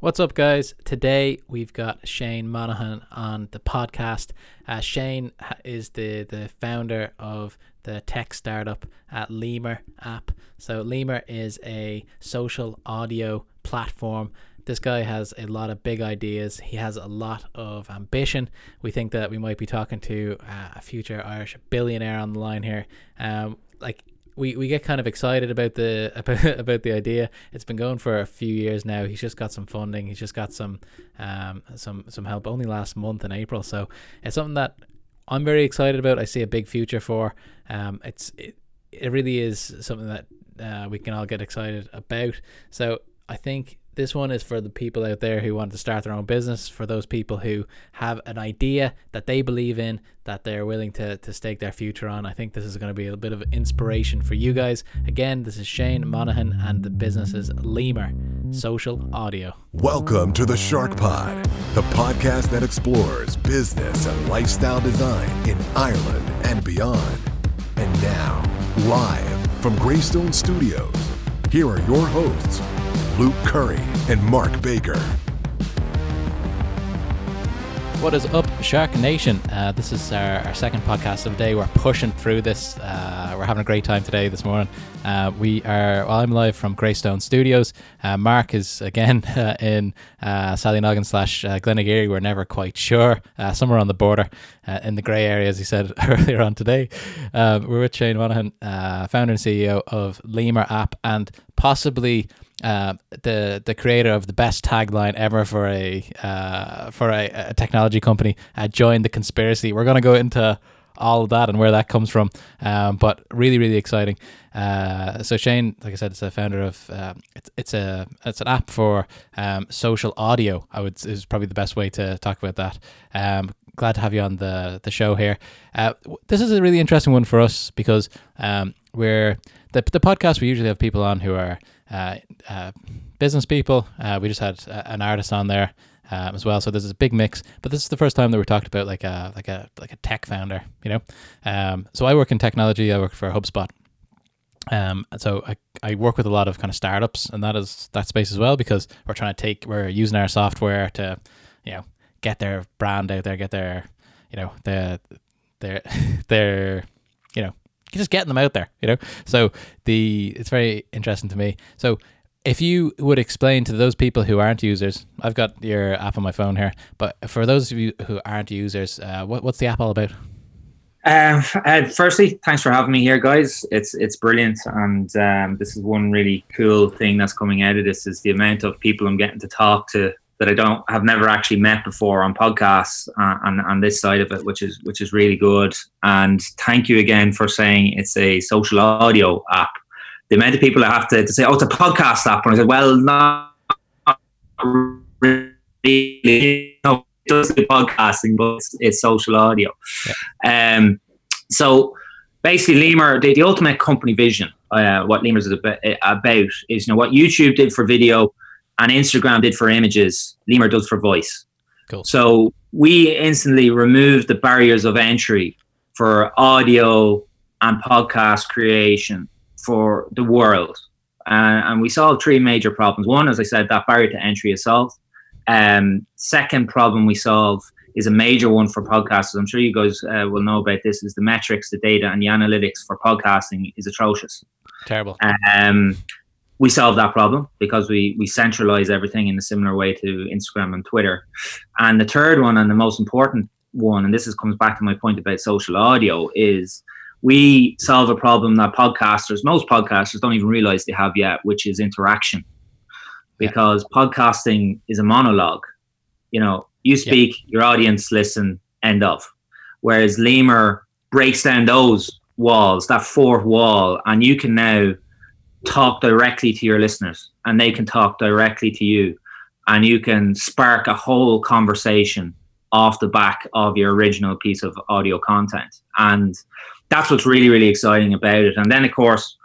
What's up, guys? Today we've got Shane Monahan on the podcast. Uh, Shane is the, the founder of the tech startup at Limor app. So, Limor is a social audio platform. This guy has a lot of big ideas. He has a lot of ambition. We think that we might be talking to uh, a future Irish billionaire on the line here. Um, like we, we get kind of excited about the about, about the idea. It's been going for a few years now. He's just got some funding. He's just got some um some some help only last month in April. So it's something that I'm very excited about. I see a big future for. Um, it's it, it really is something that uh, we can all get excited about. So I think this one is for the people out there who want to start their own business, for those people who have an idea that they believe in, that they're willing to, to stake their future on. I think this is going to be a bit of inspiration for you guys. Again, this is Shane Monahan, and the business is Limor Social Audio. Welcome to the Shark Pod, the podcast that explores business and lifestyle design in Ireland and beyond. And now, live from Greystone Studios, here are your hosts, Luke Curry and Mark Baker. What is up, Shark Nation? Uh, this is our, our, second podcast of the day. We're pushing through this. Uh, we're having a great time today, this morning. Uh, we are, well, I'm live from Greystone Studios. Uh, Mark is again uh, in uh, Sallynoggin slash uh, Glenageary. We're never quite sure. somewhere on the border in the grey area, as he said earlier on today. we're with Shane Monahan, founder and CEO of Limor app, and possibly uh, the the creator of the best tagline ever for a uh, for a, a, technology company uh, joined the conspiracy. We're going to go into all of that and where that comes from, um, but really really exciting. Uh, so Shane, like I said, it's a founder of um, it's it's a it's an app for um, social audio. I would is probably the best way to talk about that. Um, glad to have you on the the show here. Uh, this is a really interesting one for us because um, we're the the podcast. We usually have people on who are business people. Uh, we just had an artist on there um, as well. So this is a big mix. But this is the first time that we talked about like a like a like a tech founder. You know, um, so I work in technology. I work for HubSpot. Um, so I, I work with a lot of kind of startups and that is that space as well because we're trying to take we're using our software to you know get their brand out there, get their you know their their their just getting them out there, you know. So the it's very interesting to me. So if you would explain to those people who aren't users, I've got your app on my phone here, but for those of you who aren't users, uh, what, what's the app all about? Um, uh, firstly, thanks for having me here, guys. It's it's brilliant, and um, this is one really cool thing that's coming out of this is the amount of people I'm getting to talk to that I don't have never actually met before on podcasts uh, and on this side of it, which is which is really good. And thank you again for saying it's a social audio app. The amount of people that have to, to say, "Oh, it's a podcast app," and I said, "Well, not really. No, it does the podcasting, but it's, it's social audio." Yeah. Um, so basically, Limor, the, the ultimate company vision, uh, what Limor is about, about is you know what YouTube did for video and Instagram did for images, Limor does for voice. Cool. So we instantly removed the barriers of entry for audio and podcast creation for the world. Uh, and we solved three major problems. One, as I said, that barrier to entry is solved. Um, second problem we solve is a major one for podcasters. I'm sure you guys uh, will know about this. Is the metrics, the data, and the analytics for podcasting is atrocious. Terrible. Um, we solve that problem because we we centralize everything in a similar way to Instagram and Twitter. And the third one and the most important one, and this is, comes back to my point about social audio, is we solve a problem that podcasters, most podcasters, don't even realize they have yet, which is interaction. Because yeah. podcasting is a monologue. You know, you speak, yeah. your audience listen, end of. Whereas Limor breaks down those walls, that fourth wall, and you can now talk directly to your listeners and they can talk directly to you and you can spark a whole conversation off the back of your original piece of audio content. And that's what's really really exciting about it. And then of course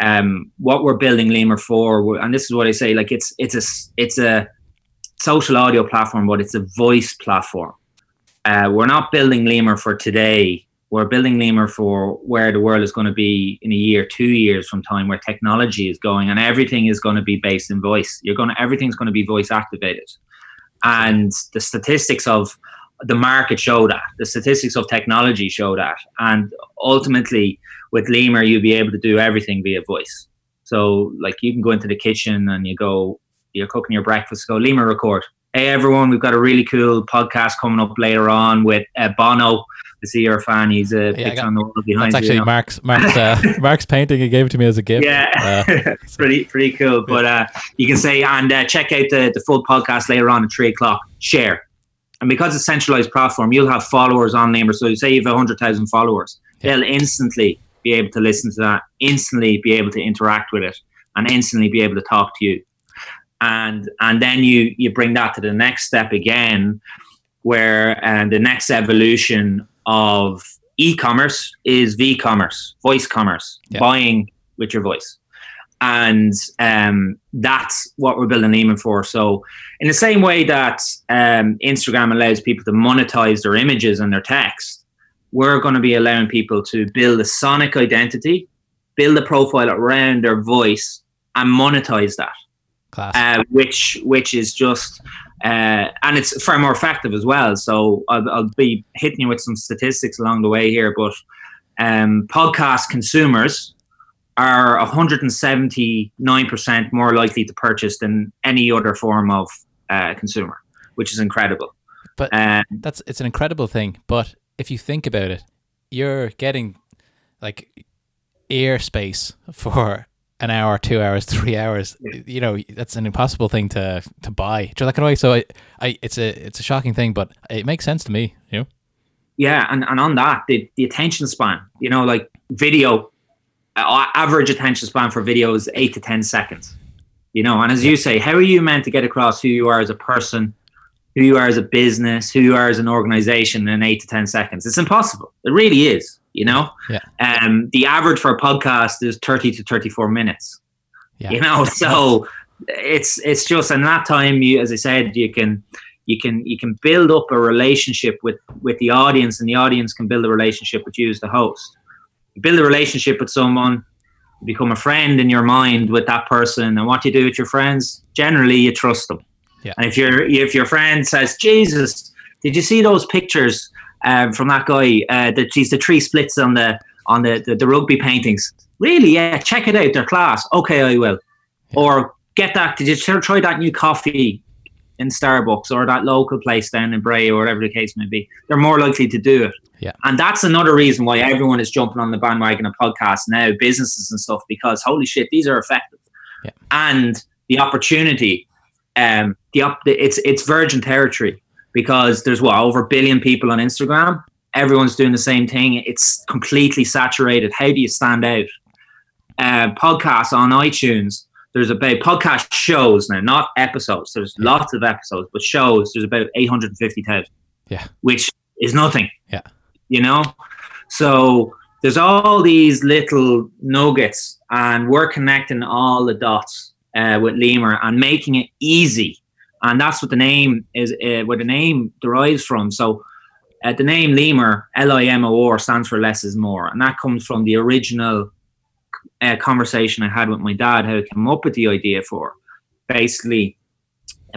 um, what we're building Limor for and this is what i say like it's it's a it's a social audio platform but it's a voice platform. Uh, we're not building Limor for today we're building Limor for where the world is going to be in a year, two years from time, where technology is going, and everything is going to be based in voice. You're going to everything's going to be voice activated, and the statistics of the market show that. The statistics of technology show that, and ultimately, with Limor, you'll be able to do everything via voice. So, like, you can go into the kitchen and you go, you're cooking your breakfast, go Limor record. Hey everyone, we've got a really cool podcast coming up later on with uh, Bono I see you're a fan. He's a yeah, picture on the wall behind That's actually you know? Mark's Mark's uh, Mark's painting. He gave it to me as a gift. Yeah, uh, pretty pretty cool. But uh, you can say and uh, check out the the full podcast later on at three o'clock. Share, and because it's centralized platform, you'll have followers on Limor. So say you have hundred thousand followers, yeah. they'll instantly be able to listen to that, instantly be able to interact with it, and instantly be able to talk to you. And and then you you bring that to the next step again, where and uh, the next evolution of e-commerce is v-commerce, voice commerce, yeah. buying with your voice. And um, that's what we're building Limor for. So, in the same way that um, Instagram allows people to monetize their images and their text, we're going to be allowing people to build a sonic identity, build a profile around their voice, and monetize that. Uh, which which is just uh, and it's far more effective as well. So I'll, I'll, be hitting you with some statistics along the way here, but um, podcast consumers are 179% more likely to purchase than any other form of uh, consumer, which is incredible. But um, that's it's an incredible thing. But if you think about it, you're getting like air space for an hour, two hours, three hours. You know, that's an impossible thing to to buy. So that kind of way. So I, I, it's a it's a shocking thing, but it makes sense to me. You know. Yeah, and, and on that, the the attention span. You know, like video, uh, average attention span for video is eight to ten seconds. You know, and as you say, how are you meant to get across who you are as a person, who you are as a business, who you are as an organization in eight to ten seconds? It's impossible. It really is you know yeah. um the average for a podcast is 30 to 34 minutes yeah. you know so it's it's just in that time you as i said you can you can you can build up a relationship with with the audience and the audience can build a relationship with you as the host you build a relationship with someone become a friend in your mind with that person and what you do with your friends generally you trust them yeah. and if your if your friend says jesus did you see those pictures um, from that guy. Uh, that he's the three splits on the on the, the, the rugby paintings. Really, yeah, check it out. They're class. Okay, I will. Yeah. Or get that. Did you try that new coffee in Starbucks or that local place down in Bray or whatever the case may be? They're more likely to do it. Yeah. And that's another reason why everyone is jumping on the bandwagon of podcasts now, businesses and stuff, because holy shit, these are effective. Yeah. And the opportunity, um, the op- it's it's virgin territory because there's what over a billion people on Instagram. Everyone's doing the same thing. It's completely saturated. How do you stand out? Uh, podcasts on iTunes. There's about podcast shows now, not episodes. There's lots of episodes, but shows. There's about eight hundred and fifty thousand. Yeah, which is nothing. Yeah, you know. So there's all these little nuggets, and we're connecting all the dots uh, with Limor and making it easy and that's what the name is uh, where the name derives from. So uh, the name Limor l-i-m-o-r stands for less is more. And that comes from the original uh, conversation i had with my dad how i came up with the idea for basically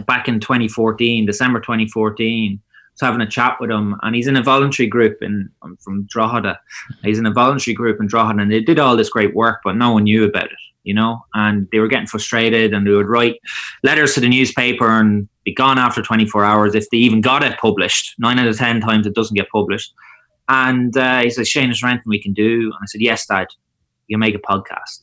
back in 2014 december 2014 so having a chat with him and he's in a voluntary group in I'm from Drogheda. He's in a voluntary group in Drogheda and they did all this great work but no one knew about it you know, and they were getting frustrated and they would write letters to the newspaper and be gone after 24 hours if they even got it published. Nine out of 10 times it doesn't get published. And uh, he said, Shane, is there anything we can do? And I said, Yes, Dad, you make a podcast.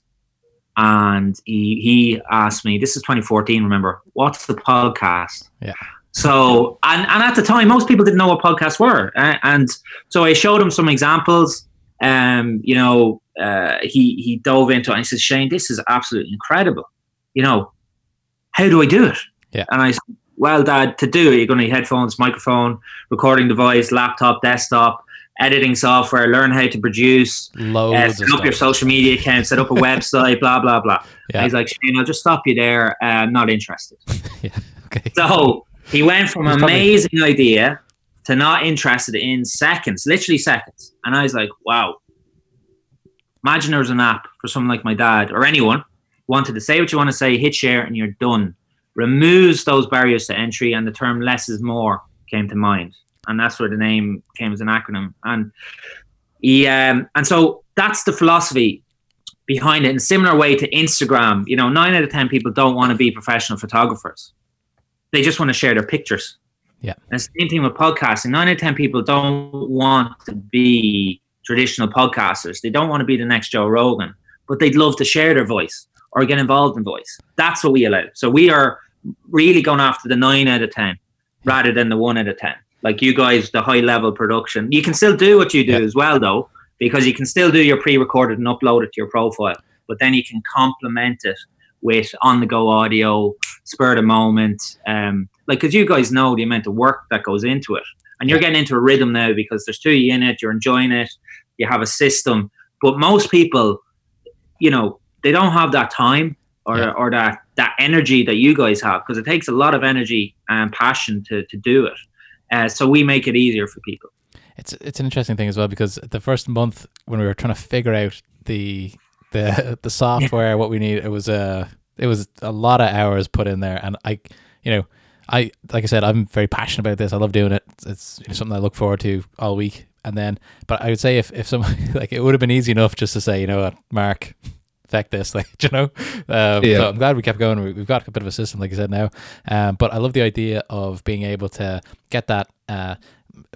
And he, he asked me, This is 2014, remember, what's the podcast? Yeah. So, and, and at the time, most people didn't know what podcasts were. Uh, and so I showed him some examples. Um, you know, uh, he he dove into it and he says, Shane, this is absolutely incredible. You know, how do I do it? Yeah. And I said, Well, Dad, to do it, you're going to need headphones, microphone, recording device, laptop, desktop, editing software, learn how to produce, Loads uh, set up your social media account, set up a website, blah blah blah. Yeah. He's like, Shane, I'll just stop you there. Uh, I'm not interested. yeah. Okay. So he went from He's amazing probably- idea to not interested in seconds, literally seconds. And I was like, wow. Imagine there was an app for someone like my dad or anyone wanted to say what you want to say, hit share, and you're done. Removes those barriers to entry, and the term less is more came to mind. And that's where the name came as an acronym. And yeah, and so that's the philosophy behind it. In a similar way to Instagram, you know, nine out of 10 people don't want to be professional photographers. They just want to share their pictures. Yeah. And same thing with podcasting. Nine out of 10 people don't want to be traditional podcasters. They don't want to be the next Joe Rogan, but they'd love to share their voice or get involved in voice. That's what we allow. So we are really going after the nine out of 10 rather than the one out of 10. Like you guys, the high level production. You can still do what you do yeah. as well, though, because you can still do your pre recorded and upload it to your profile, but then you can complement it with on the go audio, spur the moment. Um, like, because you guys know the amount of work that goes into it. And you're getting into a rhythm now because there's two of you in it, you're enjoying it, you have a system. But most people, you know, they don't have that time or, yeah. or that, that energy that you guys have because it takes a lot of energy and passion to, to do it. Uh, so we make it easier for people. It's it's an interesting thing as well because the first month when we were trying to figure out the the the software, what we need, it was a it was a lot of hours put in there, and I, you know, I like I said, I'm very passionate about this. I love doing it. It's, it's something I look forward to all week. And then, but I would say if if someone like it would have been easy enough just to say, you know what, Mark, affect this, like you know. Um, yeah. So I'm glad we kept going. We, have got a bit of a system, like I said now. Um, but I love the idea of being able to get that. Uh,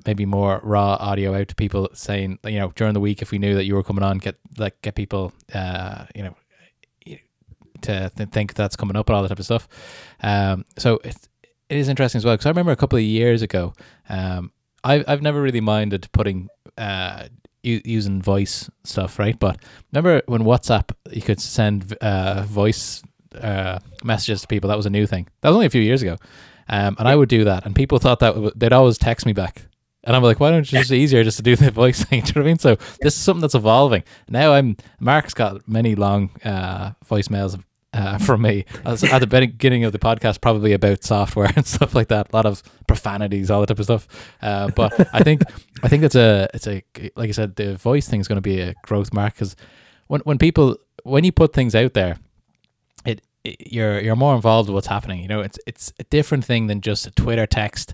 maybe more raw audio out to people saying you know during the week if we knew that you were coming on get like get people uh you know to th- think that's coming up and all that type of stuff um so it, it is interesting as well because i remember a couple of years ago um I, i've never really minded putting uh using voice stuff, right? But remember when WhatsApp you could send uh, voice uh, messages to people? That was a new thing. That was only a few years ago, um, and I would do that, and people thought that w- they'd always text me back. And I'm like, why don't you just easier just to do the voice thing? Do you know what I mean? So this is something that's evolving. Now I'm Mark's got many long uh, voicemails uh, from me at the beginning of the podcast, probably about software and stuff like that. A lot of profanities, all that type of stuff. Uh, but I think I think it's a it's a like I said, the voice thing is going to be a growth mark because when when people when you put things out there, it, it, you're you're more involved with what's happening. You know, it's it's a different thing than just a Twitter text.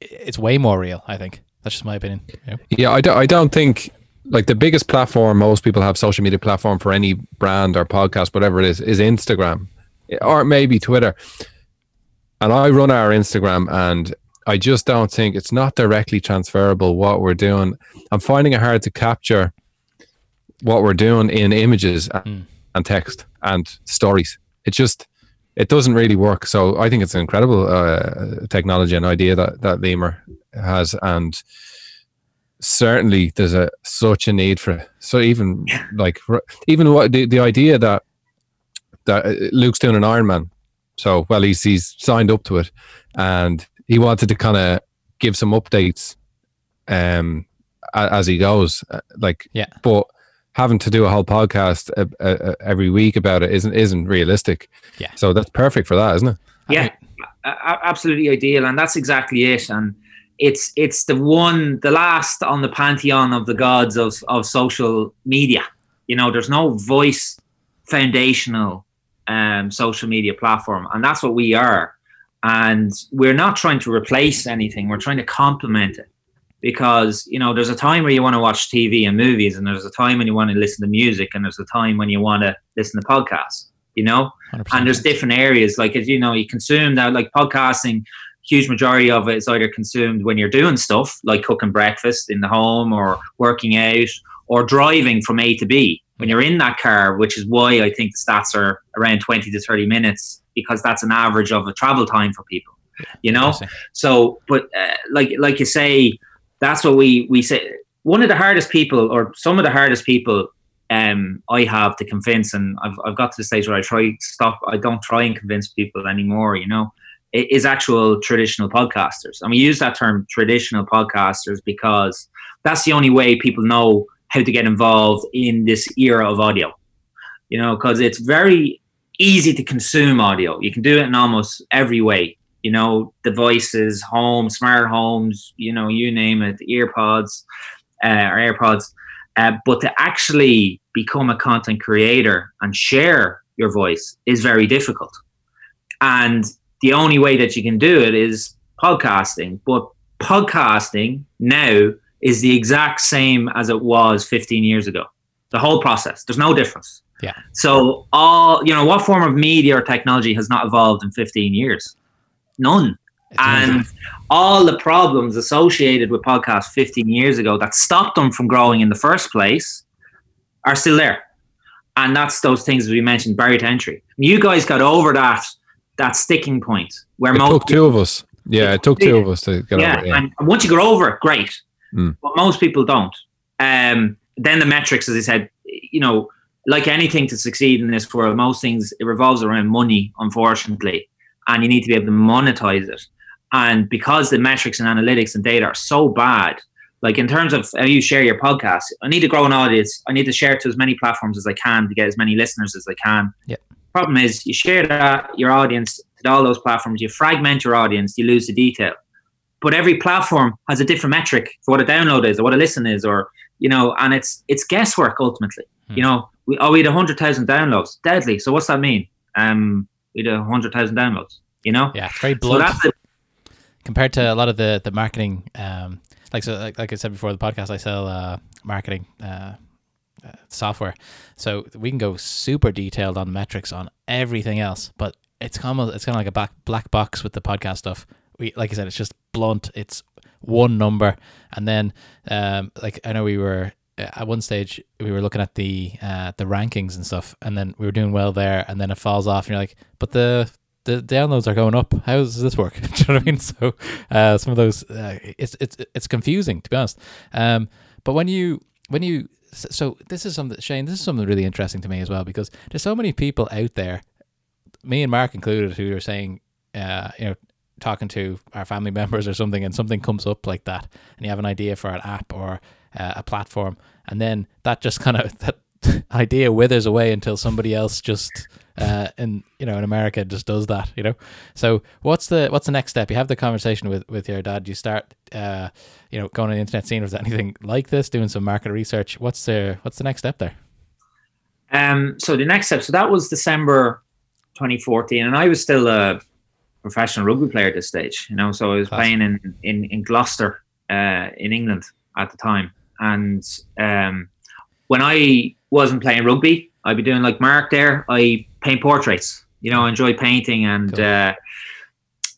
It's way more real. I think that's just my opinion. Yeah, I don't I don't think like the biggest platform most people have social media platform for any brand or podcast, whatever it is, is Instagram or maybe Twitter. And I run our Instagram and I just don't think it's not directly transferable what we're doing. I'm finding it hard to capture what we're doing in images and, mm. and text and stories. It just it doesn't really work. So I think it's an incredible uh, technology and idea that that Limor has, and certainly there's a such a need for it. So even like even what the, the idea that that uh, Luke's doing an Ironman, so well he's he's signed up to it, and he wanted to kind of give some updates, um, as he goes, uh, like yeah, but having to do a whole podcast uh, uh, every week about it isn't isn't realistic. Yeah. So that's perfect for that, isn't it? Yeah, absolutely ideal, and that's exactly it. And it's it's the one the last on the pantheon of the gods of of social media. You know there's no voice foundational um social media platform and that's what we are. And we're not trying to replace anything. We're trying to complement it because you know there's a time where you want to watch tv and movies and there's a time when you want to listen to music and there's a time when you want to listen to podcasts you know? 100%. and there's different areas. Like as you know you consume that like podcasting huge majority of it is either consumed when you're doing stuff like cooking breakfast in the home or working out or driving from A to B. When you're in that car, which is why I think the stats are around 20 to 30 minutes, because that's an average of a travel time for people, you know? So, but uh, like, like you say, that's what we, we say. One of the hardest people, or some of the hardest people um, I have to convince, and I've, I've got to the stage where I try stop. I don't try and convince people anymore. You know, is actual traditional podcasters. And we use that term traditional podcasters because that's the only way people know how to get involved in this era of audio. You know, because it's very easy to consume audio. You can do it in almost every way. you know, devices, home, smart homes, you know, you name it, earpods uh, or AirPods. Uh, but to actually become a content creator and share your voice is very difficult. And the only way that you can do it is podcasting. But podcasting now is the exact same as it was 15 years ago. The whole process, there's no difference. Yeah. So all you know, what form of media or technology has not evolved in 15 years? None. It's and amazing. all the problems associated with podcasts 15 years ago that stopped them from growing in the first place are still there. And that's those things we mentioned, barrier to entry. You guys got over that that sticking point where It most took two of us. Yeah, it took two of us to get yeah, over it. Yeah. and once you get over it, great. Mm. But most people don't. Um, then the metrics, as I said, you know, like anything to succeed in this world, most things it revolves around money, unfortunately, and you need to be able to monetize it. And because the metrics and analytics and data are so bad, like in terms of how you share your podcast, I need to grow an audience. I need to share it to as many platforms as I can to get as many listeners as I can. Yeah. Problem is, you share that your audience to all those platforms, you fragment your audience, you lose the detail. But every platform has a different metric for what a download is or what a listen is or you know and it's it's guesswork ultimately. Hmm. you know we oh we had 100000 downloads. Deadly. So what's that mean? Um we had 100000 downloads you know? Yeah, it's very so blunt it. compared to a lot of the the marketing. Um, like so, like, like I said before the podcast, I sell uh, marketing uh, software, so we can go super detailed on metrics on everything else, but it's kind of it's kind of like a black black box with the podcast stuff. We like I said, it's just blunt. It's one number, and then um, like I know we were uh, at one stage we were looking at the uh, the rankings and stuff, and then we were doing well there, and then it falls off, and you're like, but the the downloads are going up. How does this work? Do you know what I mean? So uh, some of those, uh, it's it's it's confusing to be honest. Um, but when you when you so this is something Shane, this is something really interesting to me as well because there's so many people out there, me and Mark included, who are saying, uh, you know, talking to our family members or something, and something comes up like that, and you have an idea for an app or uh, a platform, and then that just kind of that idea withers away until somebody else just uh in you know in America just does that you know? So what's the what's the next step? You have the conversation with with your dad. You start uh you know going on the internet scene there anything like this doing some market research. What's the what's the next step there? Um so the next step so that was december 2014 and i was still a professional rugby player at this stage you know? So i was Class. playing in in, in gloucester uh in england at the time. And um when i wasn't playing rugby i'd be doing like mark there i paint portraits you know i enjoy painting and Cool. uh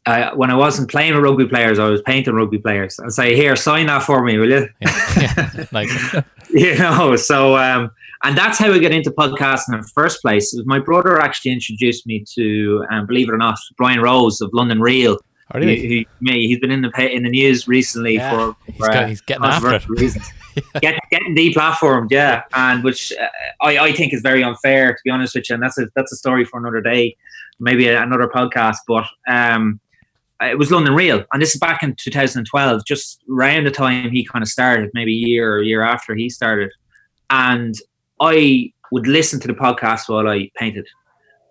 I, when I wasn't playing with rugby players, I was painting rugby players. I'd say, "Here, sign that for me, will you?" yeah, yeah. like you know so um and that's how we got into podcasting in the first place it was my brother actually introduced me to um, believe it or not brian rose of london real oh, really? He, he, me, he's been in the in the news recently Yeah, for, he's, got, uh, he's getting after it reasons. Get, getting deplatformed, yeah, and which uh, I, I think is very unfair to be honest with you, and that's a that's a story for another day, maybe another podcast. But um, it was London Real, and this is back in 2012, just around the time he kind of started, maybe a year or a year after he started, and I would listen to the podcast while I painted.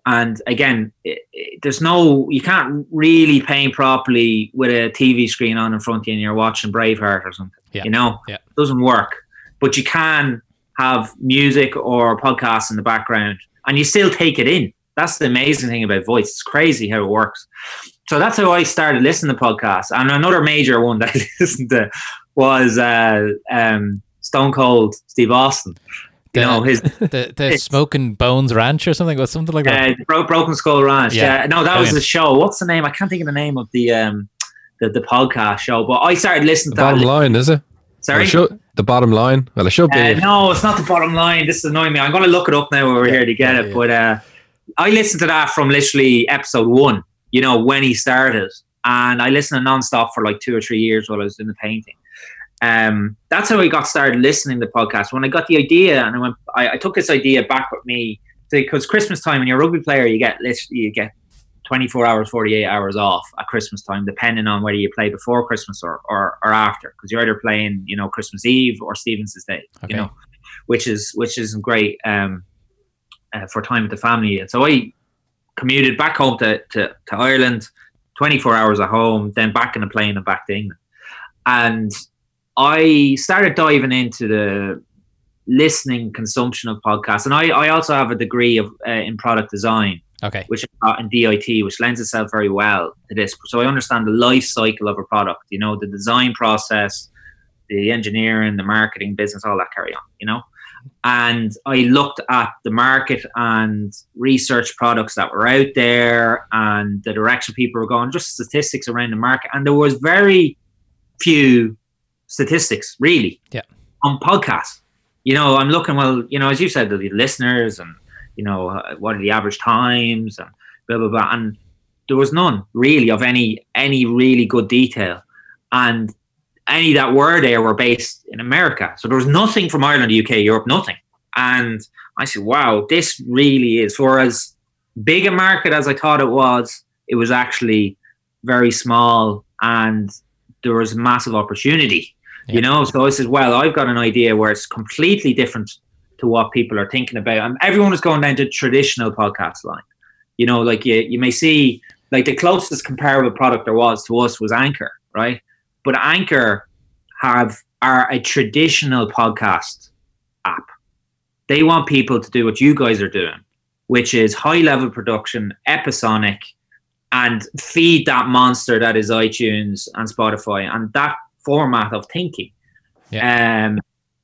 And again, it, it, there's no, you can't really paint properly with a TV screen on in front of you and you're watching Braveheart or something. Yeah. You know, Yeah. it doesn't work. But you can have music or podcasts in the background and you still take it in. That's the amazing thing about voice. It's crazy how it works. So that's how I started listening to podcasts. And another major one that I listened to was uh, um, Stone Cold Steve Austin. You The- know, his the the It's- Smoking Bones Ranch or something was something like that uh, Bro- Broken Skull Ranch. Yeah, Yeah, no, that was brilliant. the show. What's the name? I can't think of the name of the um the, the podcast show. But I started listening to that. The to bottom line, is it? Sorry. it should- the bottom line. Well, it should be. Uh, no, it's not the bottom line. This is annoying me. I'm going to look it up now. We're Yeah, here to get yeah, it. yeah. But uh, I listened to that from literally episode one. You know when he started, and I listened to nonstop for like two or three years while I was in the painting. Um, that's how I got started listening to podcasts. When I got the idea, and I went, I, I took this idea back with me because Christmas time, when you're a rugby player, you get literally you get 24 hours, 48 hours off at Christmas time, depending on whether you play before Christmas or, or, or after, because you're either playing, you know, Christmas Eve or Stevens's Day, Okay. you know, which is which isn't great um, uh, for time with the family. And so I commuted back home to, to, to Ireland, 24 hours at home, then back in the plane and back to England. And I started diving into the listening consumption of podcasts. And I, I also have a degree of uh, in product design, Okay. which uh, in DIT, which lends itself very well to this. So I understand the life cycle of a product, you know, the design process, the engineering, the marketing, business, all that carry on, you know. And I looked at the market and research products that were out there and the direction people were going, just statistics around the market. And there was very few statistics really Yeah. on podcasts. You know, I'm looking, well, you know, as you said, the listeners and, you know, uh, what are the average times and blah, blah, blah. And there was none really of any, any really good detail. And any that were there were based in America. So there was nothing from Ireland, UK, Europe, nothing. And I said, wow, this really is for as big a market as I thought it was, it was actually very small and there was massive opportunity. Yeah. You know, so I said, well, I've got an idea where it's completely different to what people are thinking about. And everyone was going down to traditional podcast line. You know, like you, you may see like the closest comparable product there was to us was Anchor, right? But Anchor have are a traditional podcast app. They want people to do what you guys are doing, which is high level production, episodic, and feed that monster that is iTunes and Spotify and that format of thinking. Um,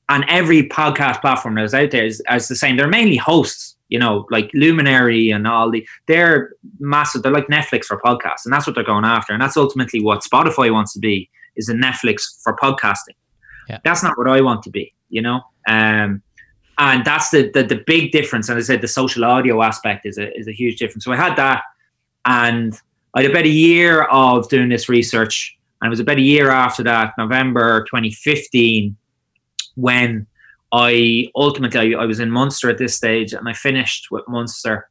and every podcast platform that's out there is, is the same. They're mainly hosts, you know, like Luminary and all the. They're massive. They're like Netflix for podcasts, and that's what they're going after. And that's ultimately what Spotify wants to be: is a Netflix for podcasting. Yeah. That's not what I want to be, you know. Um, and that's the, the the big difference. And I said the social audio aspect is a is a huge difference. So I had that, and I had about a year of doing this research, and it was about a year after that, November 2015, when I ultimately I, I was in Munster at this stage, and I finished with Munster,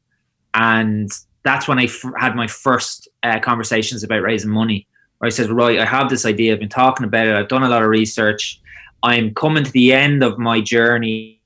and that's when I f- had my first uh, conversations about raising money. Where I said, right, I have this idea. I've been talking about it. I've done a lot of research. I'm coming to the end of my journey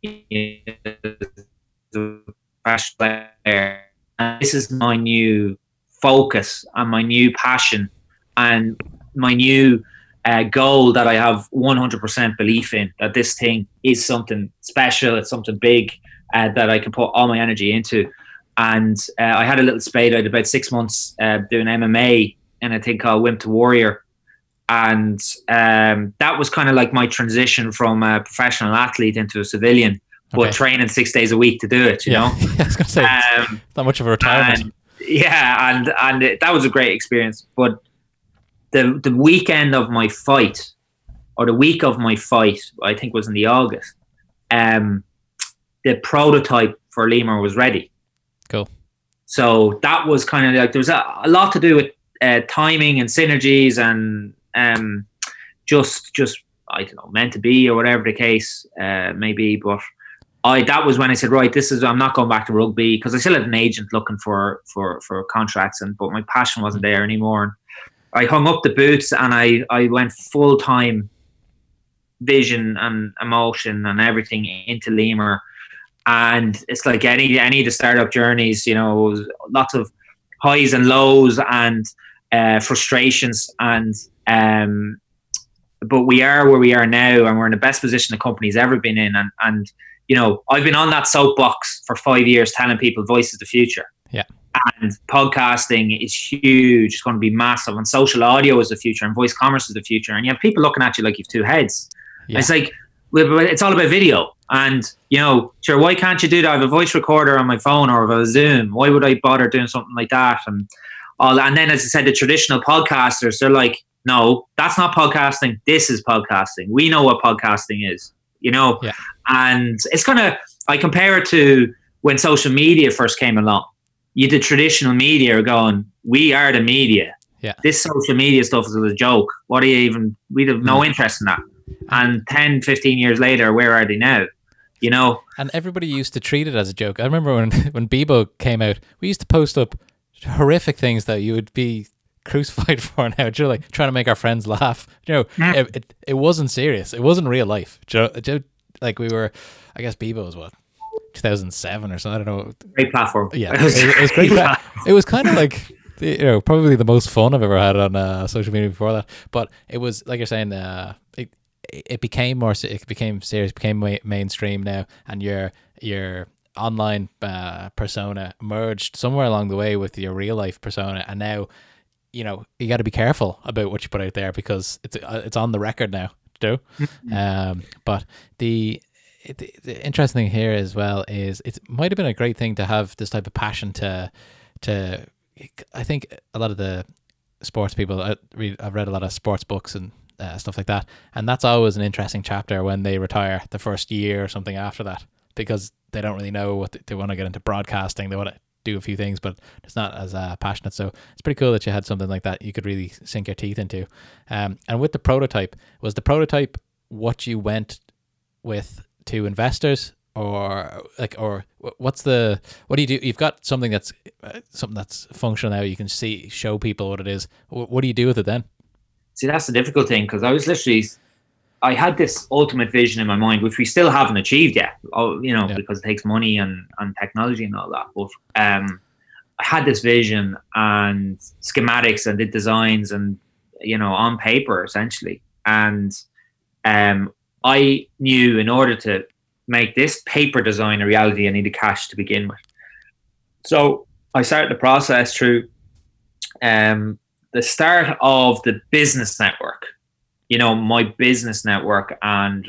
this is my new focus and my new passion and my new uh, goal that I have 100% belief in that this thing is something special, it's something big uh, that I can put all my energy into. And uh, I had a little spade. out about six months uh, doing MMA and a thing called Wimp to Warrior. And um, that was kind of like my transition from a professional athlete into a civilian, but Okay. training six days a week to do it, you know? I was gonna say it's Um, not much of a retirement. and yeah, and and it, that was a great experience. But the the weekend of my fight, or the week of my fight, I think was in the August. Um, the prototype for Limor was ready. Cool. So that was kind of like there was a, a lot to do with uh, timing and synergies and um, just just I don't know meant to be or whatever the case uh, may be. But I that was when I said right, this is I'm not going back to rugby because I still had an agent looking for for for contracts and but my passion wasn't there anymore. I hung up the boots and I I went full time vision and emotion and everything into Limor. And it's like any any of the startup journeys, you know, lots of highs and lows and uh, frustrations and um, but we are where we are now and we're in the best position the company's ever been in and and you know I've been on that soapbox for five years telling people voice is the future Yeah. And podcasting is huge. It's going to be massive. And social audio is the future and voice commerce is the future. And you have people looking at you like you've two heads. Yeah. it's like it's all about video. And you know sure why can't you do that? I have a voice recorder on my phone or a zoom. Why would I bother doing something like that? And all and then as I said the traditional podcasters they're like no that's not podcasting. This is podcasting. We know what podcasting is you know? Yeah. and it's kind of I compare it to when social media first came along you did traditional media are going we are the media Yeah. this social media stuff is a joke what are you even we'd have no mm. interest in that and 10 15 years later where are they now you know And everybody used to treat it as a joke. I remember when when Bebo came out, we used to post up horrific things that you would be crucified for now. Do you know, like trying to make our friends laugh. You know, Yeah. it, it, it wasn't serious. It wasn't real life. Do you know- do you know, like we were, I guess Bebo was what, 2007 or something. I don't know. great platform Yeah, it, it was great. It was kind of like you know, probably the most fun I've ever had on uh, social media before that. But it was like you're saying, uh, it it became more, it became serious, became ma- mainstream now, and your your online uh, persona merged somewhere along the way with your real life persona, and now you know you got to be careful about what you put out there because it's uh, it's on the record now. Do mm-hmm. um, but the the, the interesting thing here as well is it might have been a great thing to have this type of passion to to I think a lot of the sports people I read, I've read a lot of sports books and uh, stuff like that. And that's always an interesting chapter when they retire the first year or something after that because they don't really know what they, they want to get into broadcasting. They want to do a few things but it's not as uh, passionate. So it's pretty cool that you had something like that you could really sink your teeth into. Um, and with the prototype was the prototype what you went with to investors or like or what's the what do you do? You've got something that's uh, something that's functional now. You can see show people what it is. What do you do with it then? See that's the difficult thing because i was literally i had this ultimate vision in my mind which we still haven't achieved yet oh, you know yeah. because it takes money and and technology and all that but um i had this vision and schematics and did designs and you know on paper essentially. And um I knew in order to make this paper design a reality, I needed cash to begin with. So I started the process through um, the start of the business network. You know, my business network and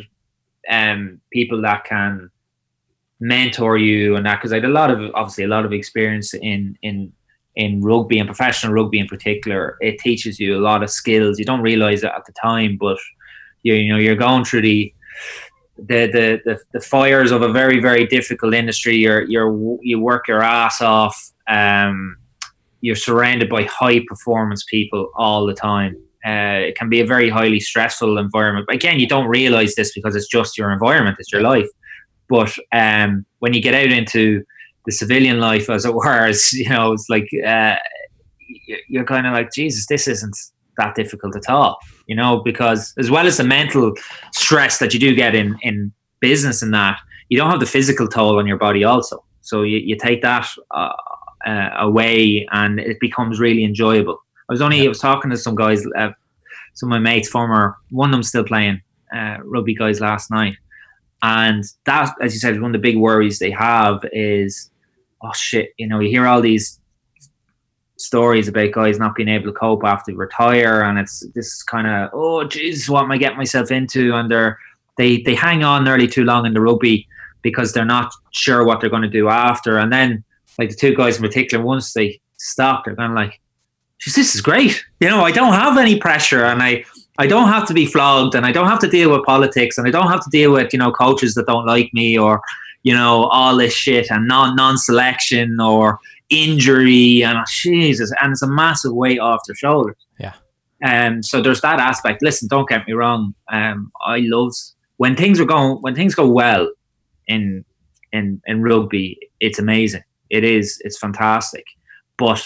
um, people that can mentor you and that because I had a lot of obviously a lot of experience in in in rugby and professional rugby in particular. It teaches you a lot of skills. You don't realize it at the time, but you, you know you're going through the the, the the the fires of a very very difficult industry. You're you're you work your ass off. Um, you're surrounded by high performance people all the time. Uh, it can be a very highly stressful environment. Again, you don't realize this because it's just your environment, it's your life. But um, when you get out into the civilian life, as it were, it's, you know, it's like uh, you're kind of like, Jesus, this isn't that difficult at all you know, because as well as the mental stress that you do get in, in business and that, you don't have the physical toll on your body also. So you, you take that uh, uh, away and it becomes really enjoyable. I was only, I was talking to some guys, uh, some of my mates, former, one of them still playing uh, rugby guys last night. And that, as you said, one of the big worries they have is, oh shit, you know, you hear all these stories about guys not being able to cope after they retire, and it's this kind of oh jeez, what am I getting myself into? And they're they they hang on nearly too long in the rugby because they're not sure what they're going to do after. And then like the two guys in particular, once they stop, they're kind of like, this is great. You know, I don't have any pressure, and I. I don't have to be flogged and I don't have to deal with politics and I don't have to deal with, you know, coaches that don't like me or, you know, all this shit and non non selection or injury and Jesus, and it's a massive weight off their shoulders. Yeah. Um, so there's that aspect. Listen, don't get me wrong. Um, I love when things are going when things go well in in in rugby. It's amazing. It is. It's fantastic. But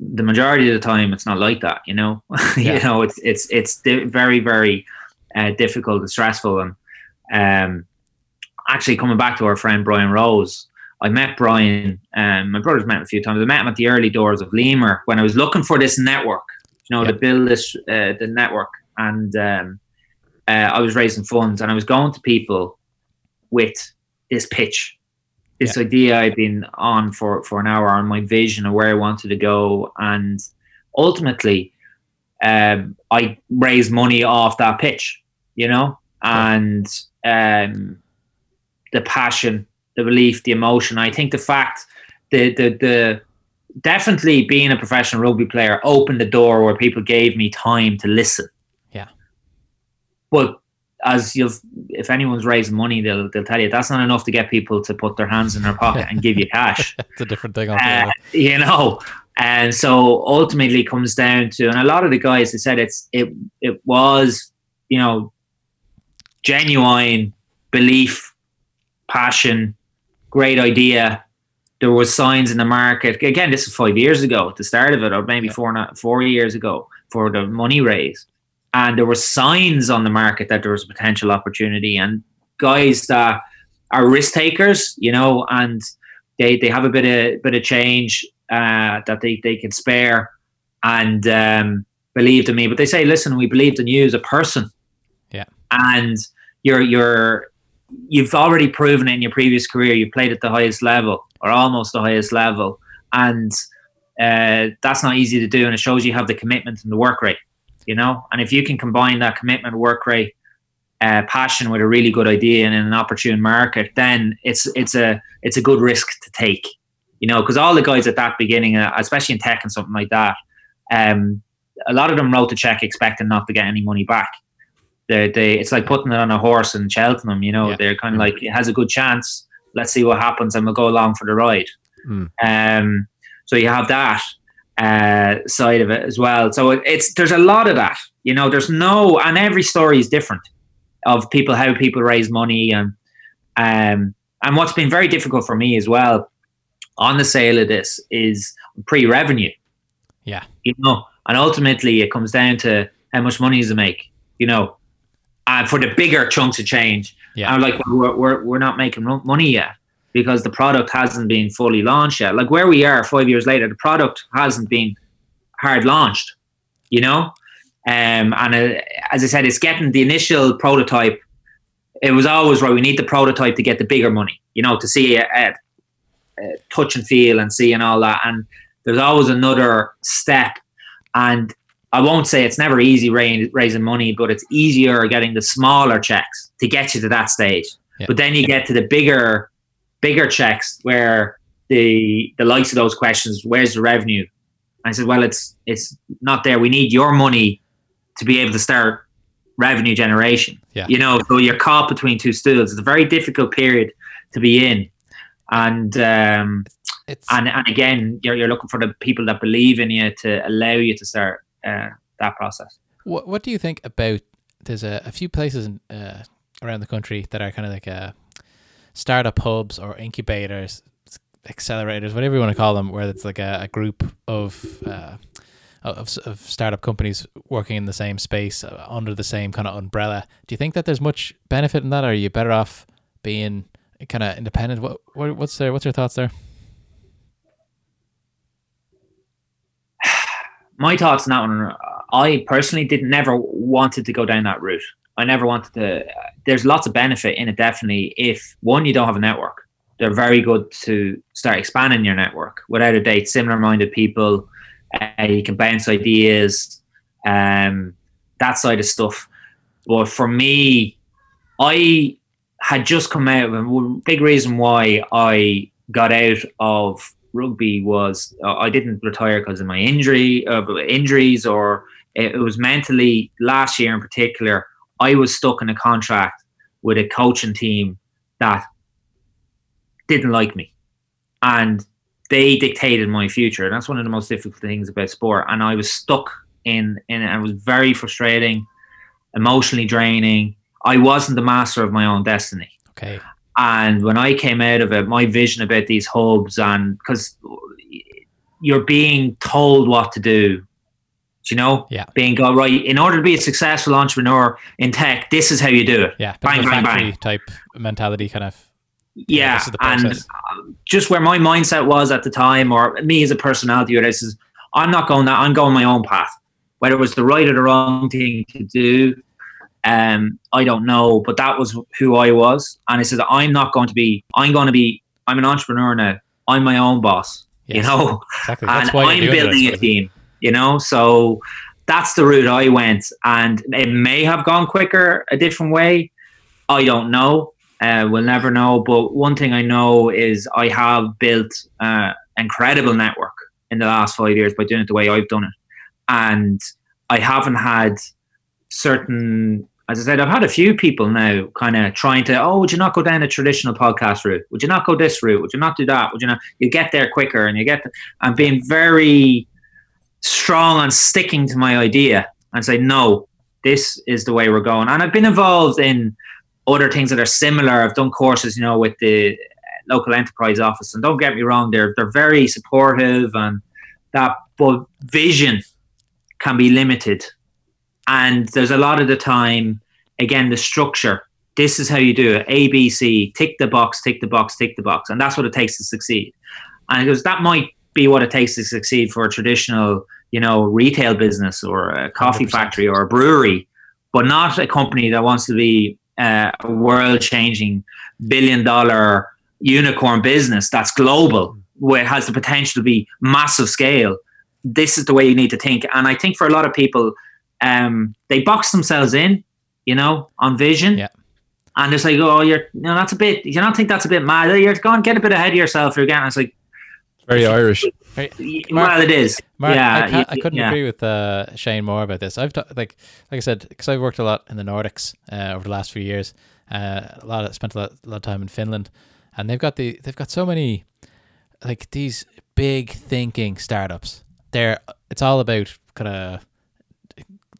the majority of the time, it's not like that. You know. Yeah. you know, it's it's it's di- very very uh, difficult and stressful. And um, actually, coming back to our friend Brian Rose, I met Brian. Um, my brother's met him a few times. I met him at the early doors of Limor when I was looking for this network, you know, yep. to build this uh, the network, and um, uh, I was raising funds, and I was going to people with this pitch, this yep. idea I'd been on for for an hour on my vision of where I wanted to go, and ultimately, um, I raised money off that pitch, you know, and um, the passion the belief, the emotion. I think the fact, the the the definitely being a professional rugby player opened the door where people gave me time to listen. Yeah. But as you've, if anyone's raising money, they'll they'll tell you that's not enough to get people to put their hands in their pocket and give you cash. it's a different thing. Uh, you know, and so ultimately comes down to, and a lot of the guys have said it's it it was you know genuine belief, passion, great idea. There was signs in the market. Again, this is five years ago at the start of it, or maybe four not, four years ago for the money raise, and there were signs on the market that there was a potential opportunity. And guys that are risk takers, you know, and they they have a bit of bit of change. uh, that they, they can spare and um, believed in me. But they say, listen, we believed in you as a person. Yeah. And you're you're you've already proven it in your previous career. You played at the highest level or almost the highest level, and uh, that's not easy to do. And it shows you have the commitment and the work rate. You know, and if you can combine that commitment, work rate, uh, passion with a really good idea and in an opportune market, then it's it's a it's a good risk to take. You know, because all the guys at that beginning, uh, especially in tech and something like that, um, a lot of them wrote the check expecting not to get any money back. They, they, it's like putting it on a horse in Cheltenham. You know, Yeah. they're kind of like it has a good chance. Let's see what happens, and we'll go along for the ride. Mm. Um, so you have that uh, side of it as well. So it, it's there's a lot of that. You know, there's no, and every story is different of people how people raise money and um, and what's been very difficult for me as well on the sale of this is pre-revenue. Yeah. You know, and ultimately it comes down to how much money does it make. You know, and for the bigger chunks of change, Yeah. I'm like, well, we're, we're we're not making money yet because the product hasn't been fully launched yet. Like where we are five years later, the product hasn't been hard launched. You know, um, and uh, as I said, it's getting the initial prototype. It was always right. We need the prototype to get the bigger money. You know, to see it, uh, uh, touch and feel and see and all that. And there's always another step. And I won't say it's never easy raising money, but it's easier getting the smaller checks to get you to that stage. Yeah. But then you get to the bigger, bigger checks where the the likes of those questions, where's the revenue? I said, well, it's it's not there. We need your money to be able to start revenue generation. Yeah. You know, so you're caught between two stools. It's a very difficult period to be in. And um, It's and and again, you're you're looking for the people that believe in you to allow you to start uh, that process. What What do you think about? There's a, a few places in, uh, around the country that are kind of like uh, startup hubs or incubators, accelerators, whatever you want to call them, where it's like a, a group of, uh, of of startup companies working in the same space uh, under the same kind of umbrella. Do you think that there's much benefit in that, or are you better off being kind of independent? What, what what's there? What's your thoughts there? My thoughts on that one. I personally did never wanted to go down that route. I never wanted to. There's lots of benefit in it, definitely. If one, you don't have a network, they're very good to start expanding your network. Without a date, similar-minded people, uh, you can bounce ideas, um, that side of stuff. But for me, I had just come out. Of a big reason why I got out of rugby was uh, I didn't retire because of my injury, uh, injuries, or it, it was mentally. Last year in particular, I was stuck in a contract with a coaching team that didn't like me, and they dictated my future. And that's one of the most difficult things about sport. And I was stuck in, in it. It was very frustrating, emotionally draining. I wasn't the master of my own destiny. Okay. And when I came out of it, my vision about these hubs and because you're being told what to do, do you know, Yeah. being go right in order to be a successful entrepreneur in tech, this is how you do it. Yeah. Bang, bit of a bang, bang. type mentality, kind of. Yeah, is and uh, just where my mindset was at the time, or me as a personality, or this is, I'm not going that. I'm going my own path. Whether it was the right or the wrong thing to do, um, I don't know. But that was who I was, and I said I'm not going to be. I'm going to be. I'm an entrepreneur now. I'm my own boss. You know, exactly. and I'm building I a team. You know, so that's the route I went, and it may have gone quicker a different way. I don't know. Uh, we'll never know. But one thing I know is I have built uh, incredible network in the last five years by doing it the way I've done it, and I haven't had certain. As I said, I've had a few people now kind of trying to, oh, would you not go down a traditional podcast route? Would you not go this route? Would you not do that? Would you not? You get there quicker, and you get. I'm being very strong on sticking to my idea and say, no, this is the way we're going. And I've been involved in other things that are similar. I've done courses, you know, with the local enterprise office, and don't get me wrong, they're they're very supportive and that, but vision can be limited, and there's a lot of the time, again, the structure. This is how you do it: A, B, C. Tick the box, tick the box, tick the box, and that's what it takes to succeed. And it goes that might be what it takes to succeed for a traditional, you know, retail business or a coffee 100%. factory or a brewery, but not a company that wants to be uh, a world-changing billion-dollar unicorn business that's global, where it has the potential to be massive scale. This is the way you need to think, and I think for a lot of people, um, they box themselves in, you know, on vision. Yeah. And it's like, oh, you're, you know, that's a bit. You don't think that's a bit mad? You're going get a bit ahead of yourself. You're getting. It's like, Very Irish. Very- y- Mark- well, it is. Mark, yeah, I, can't, y- I couldn't yeah. agree with uh, Shane more about this. I've ta- like like I said because I've worked a lot in the Nordics uh, over the last few years. Uh, a lot of, spent a lot, a lot of time in Finland, and they've got the they've got so many like these big thinking startups. They're it's all about kind of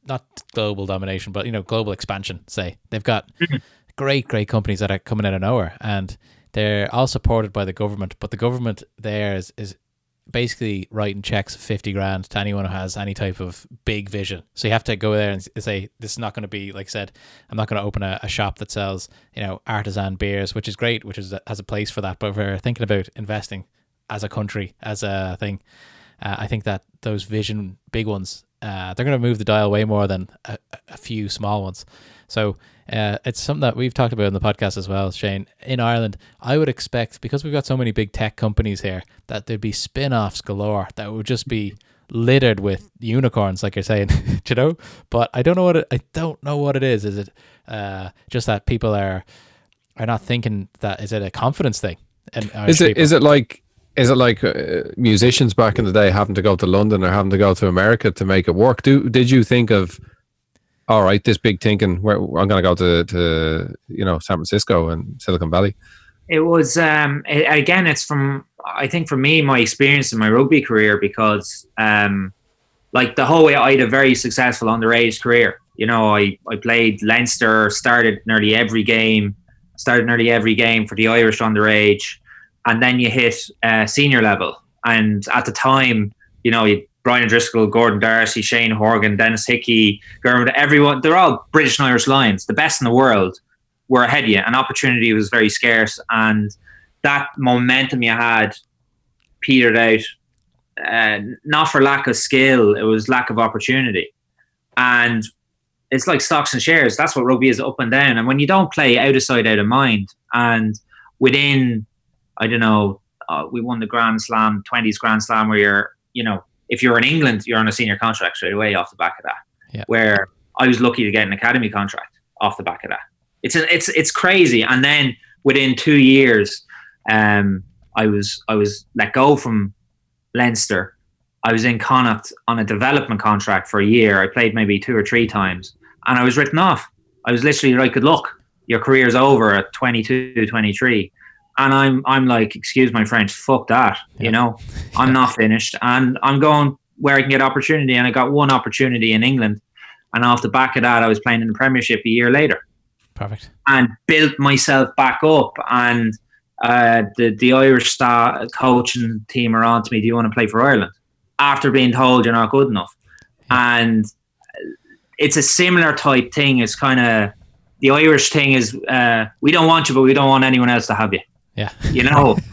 not global domination, but you know global expansion. Say they've got great great companies that are coming out of nowhere, and they're all supported by the government. But the government there is is basically writing checks of 50 grand to anyone who has any type of big vision. So you have to go there and say, this is not going to be, like I said, I'm not going to open a, a shop that sells, you know, artisan beers, which is great, which is has a place for that. But if we're thinking about investing as a country, as a thing, uh, I think that those vision big ones, uh, they're going to move the dial way more than a, a- few small ones. So uh, it's something that we've talked about in the podcast as well, Shane. In Ireland, I would expect because we've got so many big tech companies here that there'd be spin-offs galore that would just be littered with unicorns, like you're saying, Do you know. But I don't know what it, I don't know what it is. Is it uh, just that people are are not thinking that? Is it a confidence thing? And Is it is it like is it like uh, musicians back in the day having to go to London or having to go to America to make it work? Do did you think of all right, this big thinking where I'm going to go to to you know San Francisco and Silicon Valley? It was um, a- again. It's from I think for me, my experience in my rugby career because um, like the whole way I had a very successful underage career. You know, I I played Leinster, started nearly every game, started nearly every game for the Irish underage, and then you hit uh, senior level. And at the time, you know, you Brian Driscoll, Gordon Darcy, Shane Horgan, Denis Hickie, Dermot, everyone, they're all British and Irish Lions, the best in the world, were ahead of you. And opportunity was very scarce. And that momentum you had petered out, uh, not for lack of skill, it was lack of opportunity. And it's like stocks and shares. That's what rugby is up and down. And when you don't play out of sight, out of mind, and within, I don't know, uh, we won the Grand Slam, 20s Grand Slam, where you're, you know, if you're in England, you're on a senior contract straight away off the back of that. Yeah. Where I was lucky to get an academy contract off the back of that. It's a, it's it's crazy. And then within two years, um, I was I was let go from Leinster. I was in Connacht on a development contract for a year. I played maybe two or three times, and I was written off. I was literally like, "Good luck, your career's over at 22, 23." And I'm I'm like, excuse my French, fuck that. Yeah. You know, I'm not finished, and I'm going where I can get opportunity. And I got one opportunity in England, and off the back of that, I was playing in the Premiership a year later perfect? and built myself back up. And uh, the the Irish star coaching team are on to me. Do you want to play for Ireland? After being told you're not good enough, and it's a similar type thing. It's kind of the Irish thing is uh, we don't want you, but we don't want anyone else to have you. Yeah, You know.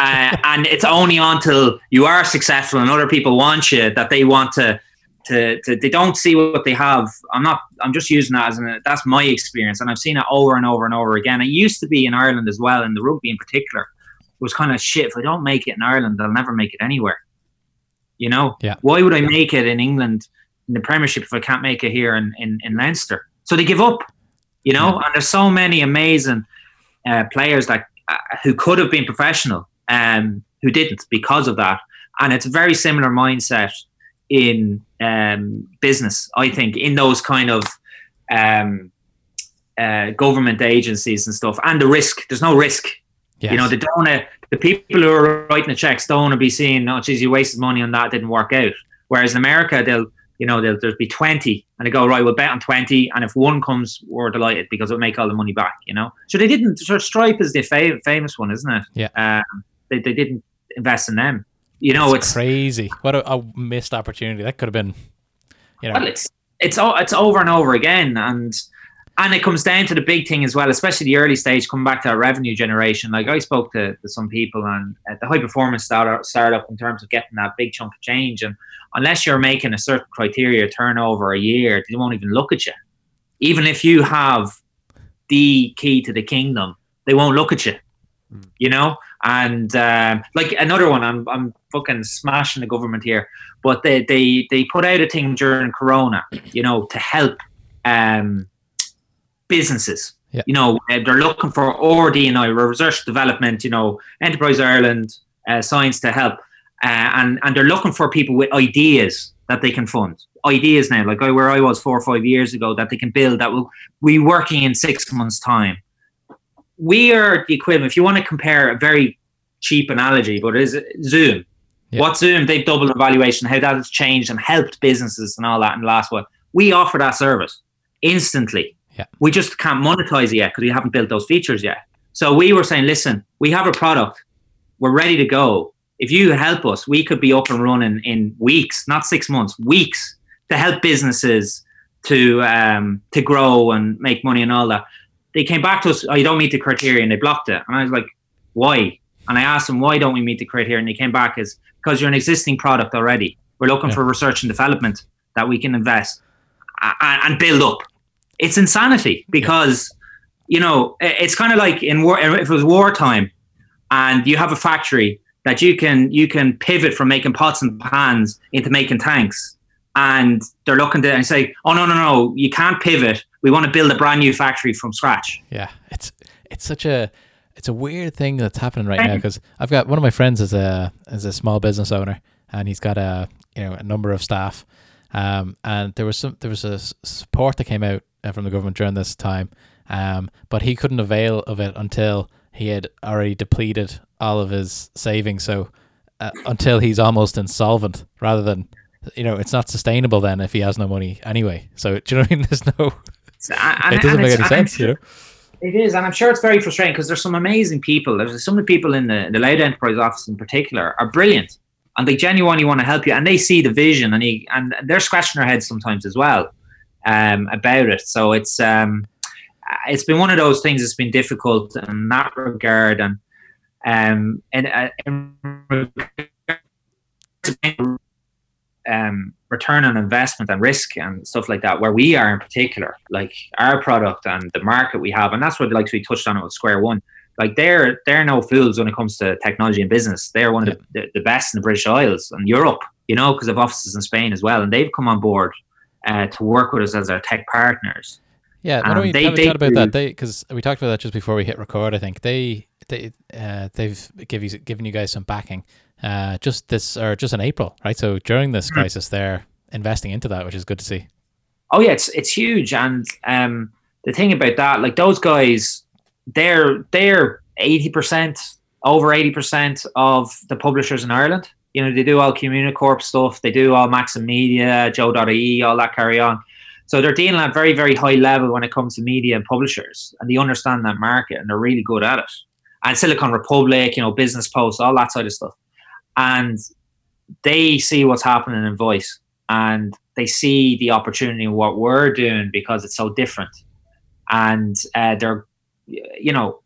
Uh, and it's only until you are successful and other people want you that they want to, to, to they don't see what they have. I'm not. I'm just using that as an. That's my experience, and I've seen it over and over and over again. It used to be in Ireland as well, in the rugby in particular. It was kind of shit. If I don't make it in Ireland, I'll never make it anywhere. You know. Yeah. Why would I make it in England in the Premiership if I can't make it here in in, in Leinster? So they give up. You know, and there's so many amazing uh, players that uh, who could have been professional um, who didn't because of that. And it's a very similar mindset in um, business, I think, in those kind of um, uh, government agencies and stuff. And the risk, there's no risk. yes. You know, they don't wanna, the people who are writing the checks don't want to be seeing, oh, geez, you wasted money on that, didn't work out. Whereas in America, they'll, you know, there'll, there'll be 20 and they go, right, we'll bet on 20. And if one comes, we're delighted because it'll make all the money back, you know? So they didn't, so Stripe is the fa- famous one, isn't it? Yeah. Um, they, they didn't invest in them. You know, it's it's, crazy. What a, a missed opportunity. That could have been, you know, well, it's, it's, it's over and over again. And and it comes down to the big thing as well, especially the early stage, coming back to our revenue generation. Like I spoke to, to some people and at the high performance startup, startup in terms of getting that big chunk of change. And unless you're making a certain criteria turnover a year, they won't even look at you. Even if you have the key to the kingdom, they won't look at you. Mm. You know, and um, like another one, I'm I'm fucking smashing the government here, but they they they put out a thing during Corona, you know, to help um businesses. Yeah. You know, uh, they're looking for RD&I, research development, you know, Enterprise Ireland, uh, science to help. Uh, and, and they're looking for people with ideas that they can fund. Ideas now, like where I was four or five years ago, that they can build that will be working in six months' time. We are the equivalent. If you want to compare a very cheap analogy, but it is Zoom. Yeah. What Zoom? They've doubled the valuation, how that has changed and helped businesses and all that in the last one. We offer that service instantly yeah. We just can't monetize it yet because we haven't built those features yet. So we were saying, listen, we have a product, we're ready to go. If you help us, we could be up and running in weeks, not six months, weeks, to help businesses to um, to grow and make money and all that. They came back to us, oh, you don't meet the criteria, and they blocked it. And I was like, why? And I asked them, why don't we meet the criteria? And they came back as because you're an existing product already. We're looking yeah. for research and development that we can invest and build up it's insanity because you know it's kind of like in war if it was wartime and you have a factory that you can you can pivot from making pots and pans into making tanks and they're looking to and say oh no no no you can't pivot. We want to build a brand new factory from scratch. Yeah it's it's such a it's a weird thing that's happening right now because I've got one of my friends is a is a small business owner and he's got a you know a number of staff um, and there was some there was a support that came out from the government during this time, um, but he couldn't avail of it until he had already depleted all of his savings. So uh, until he's almost insolvent, rather than you know, it's not sustainable then if he has no money anyway. So do you know what I mean? There's no. And, it doesn't make any sense, you know. It is, and I'm sure it's very frustrating because there's some amazing people. There's some of the people in the, the Louth Enterprise office in particular are brilliant, and they genuinely want to help you, and they see the vision, and he, and they're scratching their heads sometimes as well um, about it. So it's um, it's been one of those things that's been difficult in that regard, and um, and uh, um, return on investment and risk and stuff like that, where we are in particular, like our product and the market we have, and that's what like we touched on it with Square One. Like they're they're no fools when it comes to technology and business. They're one of the, the best in the British Isles and Europe, you know, because of offices in Spain as well, and they've come on board uh, to work with us as our tech partners. Yeah, why don't we, they, they, about that? They because we talked about that just before we hit record. I think they they uh, they've give you given you guys some backing. Uh, just this or just in April, right? So during this mm-hmm. crisis, they're investing into that, which is good to see. Oh yeah, it's it's huge, and um, the thing about that, like those guys, they're they're eighty percent over eighty percent of the publishers in Ireland you know, they do all Communicorp stuff, they do all Maxim Media, Joe.ie, all that carry on. So they're dealing at very, very high level when it comes to media and publishers, and they understand that market and they're really good at it. And Silicon Republic, you know, Business Post, all that sort of stuff. And they see what's happening in voice and they see the opportunity in what we're doing because it's so different. And uh, they're, you know,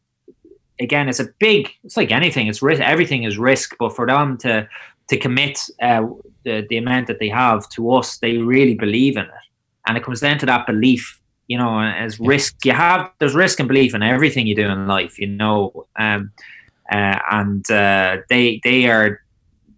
again, it's a big, it's like anything, it's risk, everything is risk, but for them to to commit uh, the, the amount that they have to us, they really believe in it. And it comes down to that belief, you know, as risk. You have, there's risk and belief in everything you do in life, you know. Um, uh, and uh, they they are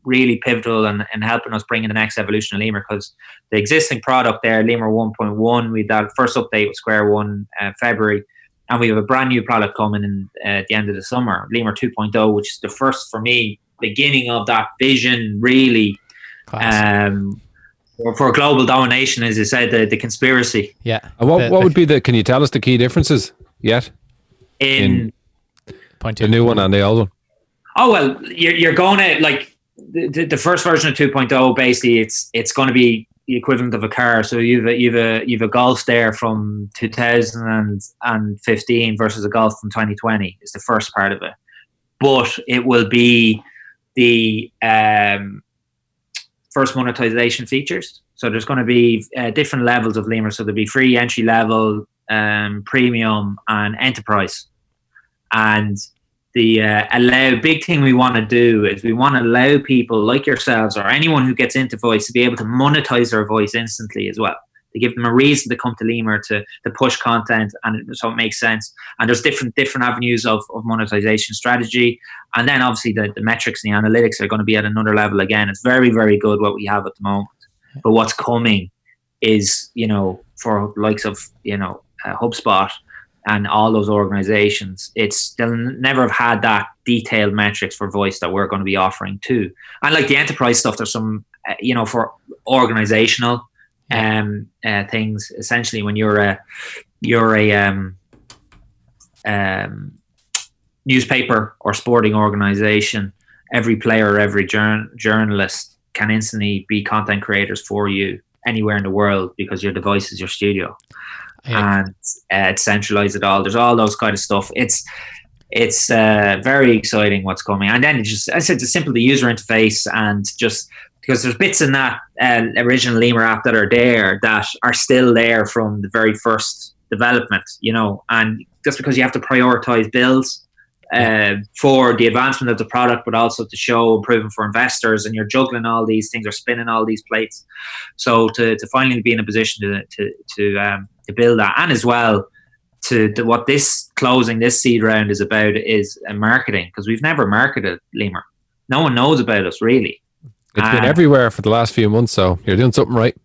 really pivotal in, in helping us bring in the next evolution of Limor because the existing product there, Limor 1.1, we that first update with Square One uh, February, and we have a brand new product coming in uh, at the end of the summer, Limor 2.0, which is the first for me beginning of that vision, really. Um, for, for global domination, as you said, the, the conspiracy. Yeah. Uh, what, the, what would be the? Can you tell us the key differences yet? In, in point two. the new one and the old one. Oh well, you're, you're going to like the, the first version of 2.0. Basically, it's it's going to be the equivalent of a car. So you've a, you've a you've a Golf there from 2015 versus a Golf from 2020. Is the first part of it, but it will be the um, first monetization features. So there's going to be uh, different levels of Limor. So there'll be free entry level, um, premium, and enterprise. And the uh, allow big thing we want to do is we want to allow people like yourselves or anyone who gets into voice to be able to monetize their voice instantly as well to give them a reason to come to Limor to, to push content and so it makes sense. And there's different different avenues of, of monetization strategy. And then obviously the, the metrics and the analytics are going to be at another level again. It's very very good what we have at the moment. But what's coming is you know for likes of you know uh, HubSpot and all those organizations, it's they'll never have had that detailed metrics for voice that we're going to be offering too. And like the enterprise stuff, there's some, uh, you know, for organizational um, uh, things. Essentially, when you're a you're a um, um, newspaper or sporting organization, every player, every jour- journalist can instantly be content creators for you anywhere in the world because your device is your studio yeah. and uh, centralize it all. There's all those kind of stuff. It's it's uh, very exciting what's coming. And then it's just I said, it's simple the user interface and just because there's bits in that uh, original Limor app that are there that are still there from the very first development, you know, and just because you have to prioritize builds uh, for the advancement of the product, but also to show improvement for investors. And you're juggling all these things or spinning all these plates. So to, to finally be in a position to to to, um, to build that, and as well to, to, what this closing this seed round is about is uh, marketing because we've never marketed Limor. No one knows about us really. It's uh, been everywhere for the last few months, so you're doing something right.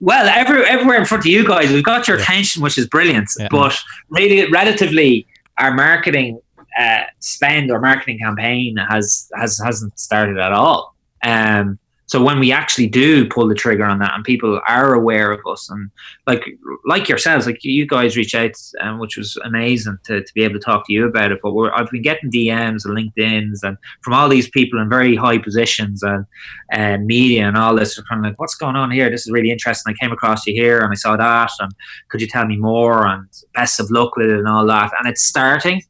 Well, every, everywhere in front of you guys, we've got your yeah. attention, which is brilliant. Yeah. But really, relatively, our marketing uh, spend or marketing campaign has has hasn't started at all. Um, so when we actually do pull the trigger on that, and people are aware of us, and like like yourselves, like you guys reach out, um, which was amazing to, to be able to talk to you about it. But I've been getting DMs and LinkedIn's and from all these people in very high positions and uh, media and all this. Kind of like, what's going on here? This is really interesting. I came across you here and I saw that, and could you tell me more? And best of luck with it and all that. And it's starting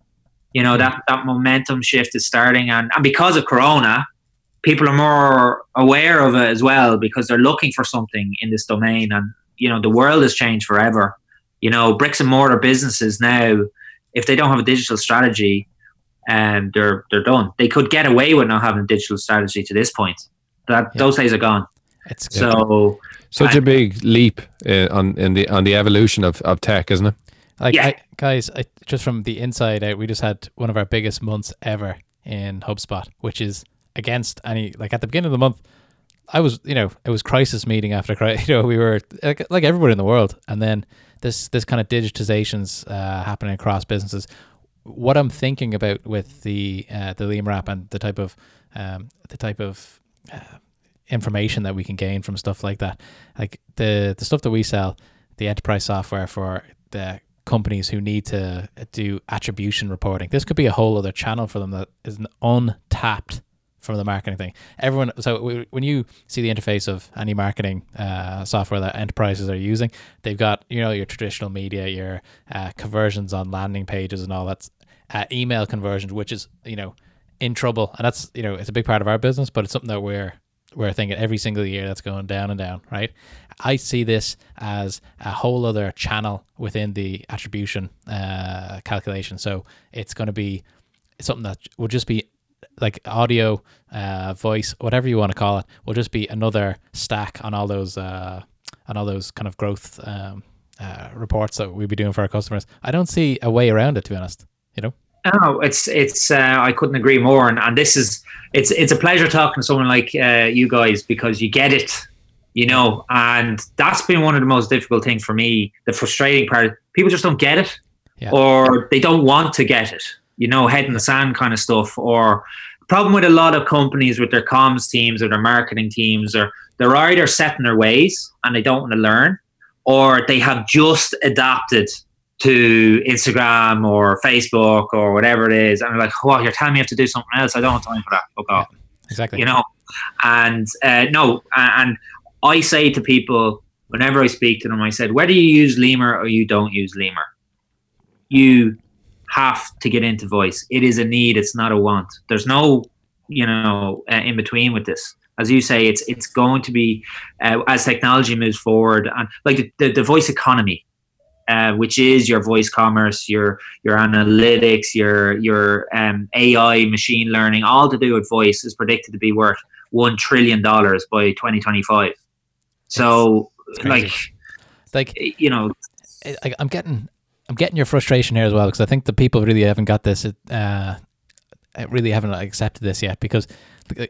you know that that momentum shift is starting and, and because of corona people are more aware of it as well because they're looking for something in this domain and you know the world has changed forever. You know bricks and mortar businesses now if they don't have a digital strategy um, they're they're done. They could get away with not having a digital strategy to this point. That yeah. those days are gone. It's so such a big leap uh, on in the on the evolution of, of tech isn't it? Like, yeah. I, guys, I, just from the inside out, we just had one of our biggest months ever in HubSpot, which is against any like at the beginning of the month. I was, you know, it was crisis meeting after crisis. You know, we were like, like everybody in the world, and then this this kind of digitizations uh, happening across businesses. What I'm thinking about with the uh, the Limor app and the type of um, the type of uh, information that we can gain from stuff like that, like the the stuff that we sell, the enterprise software for the companies who need to do attribution reporting. This could be a whole other channel for them that is an untapped from the marketing thing. Everyone, so when you see the interface of any marketing uh, software that enterprises are using, they've got you know your traditional media, your uh, conversions on landing pages and all that, uh, email conversions, which is you know in trouble, and that's you know it's a big part of our business, but it's something that we're we're thinking every single year that's going down and down, right? I see this as a whole other channel within the attribution uh, calculation. So it's going to be something that will just be like audio, uh, voice, whatever you want to call it, will just be another stack on all those uh, on all those kind of growth um, uh, reports that we'll be doing for our customers. I don't see a way around it, to be honest. You know. No, it's it's. Uh, I couldn't agree more, and, and this is it's it's a pleasure talking to someone like uh, you guys because you get it, you know, and that's been one of the most difficult things for me. The frustrating part, people just don't get it, yeah. or they don't want to get it, you know, head in the sand kind of stuff. Or problem with a lot of companies with their comms teams or their marketing teams, or they're either set in their ways and they don't want to learn, or they have just adapted to Instagram or Facebook or whatever it is, and they're like, "Oh, you're telling me I have to do something else. I don't have time for that." Fuck off. Yeah, exactly. You know, and uh, no, and I say to people whenever I speak to them, I said, whether you use Limor or you don't use Limor, you have to get into voice. It is a need. It's not a want. There's no, you know, uh, in between with this as you say, it's it's going to be uh, as technology moves forward and like the, the, the voice economy uh, which is your voice commerce, your your analytics, your your um, AI, machine learning, all to do with voice, is predicted to be worth one trillion dollars by 2025. So, like, like you know, I, I'm getting I'm getting your frustration here as well because I think the people really haven't got this. Uh, really haven't accepted this yet because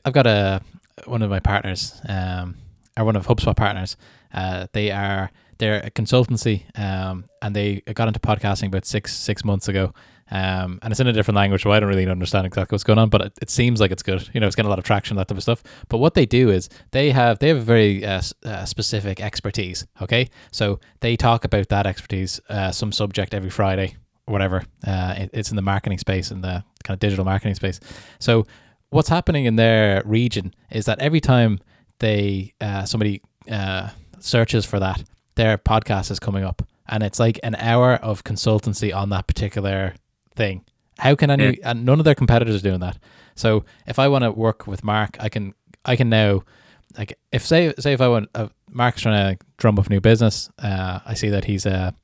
I've got a one of my partners, um, or one of HubSpot partners. Uh, they are they're a consultancy, um, and they got into podcasting about six six months ago. Um, and it's in a different language, so I don't really understand exactly what's going on. But it, it, seems like it's good. You know, it's getting a lot of traction, that type of stuff. But what they do is they have they have a very uh, uh, specific expertise. Okay, so they talk about that expertise, uh, some subject every Friday, whatever. Uh, it, it's in the marketing space, in the kind of digital marketing space. So what's happening in their region is that every time they uh, somebody uh, searches for that, their podcast is coming up, and it's like an hour of consultancy on that particular thing. How can any? Yeah. And none of their competitors are doing that. So if I want to work with Mark, I can I can now like if say say if I want uh, Mark's trying to drum up new business, uh, I see that he's a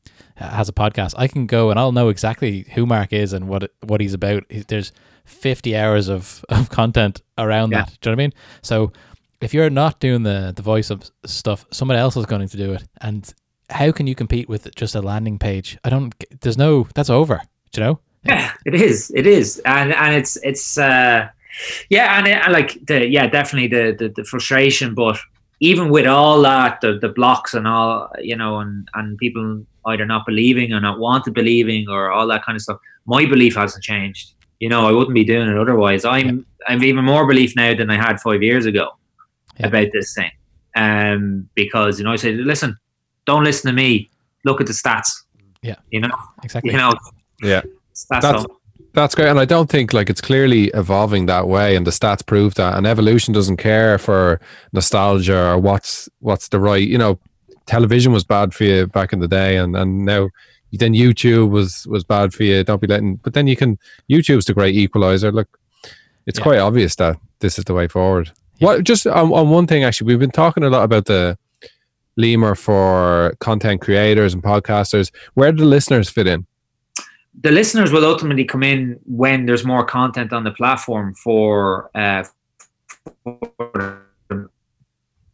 uh, has a podcast. I can go and I'll know exactly who Mark is and what what he's about. There's 50 hours of, of content around yeah. that. Do you know what I mean? So if you're not doing the the voice of stuff, somebody else is going to do it. And how can you compete with just a landing page? I don't. There's no. That's over. Do you know? Yeah, it is. It is, and and it's it's uh, yeah, and, it, and like the yeah, definitely the, the the frustration, but even with all that, the the blocks and all, you know, and and people either not believing or not wanting to believing or all that kind of stuff, my belief hasn't changed. You know, I wouldn't be doing it otherwise. I'm yeah. I've even more belief now than I had five years ago yeah. about this thing, um, because you know I say, listen, don't listen to me. Look at the stats. Yeah, you know, exactly. You know, yeah that's, that's, that's great. And I don't think like it's clearly evolving that way and the stats prove that. And evolution doesn't care for nostalgia or what's what's the right, you know, television was bad for you back in the day and, and now then YouTube was was bad for you. Don't be letting but then you can YouTube's the great equalizer. Look, it's yeah. quite obvious that this is the way forward. Yeah. What just on, on one thing actually, we've been talking a lot about the Limor for content creators and podcasters. Where do the listeners fit in? The listeners will ultimately come in when there's more content on the platform for, uh, for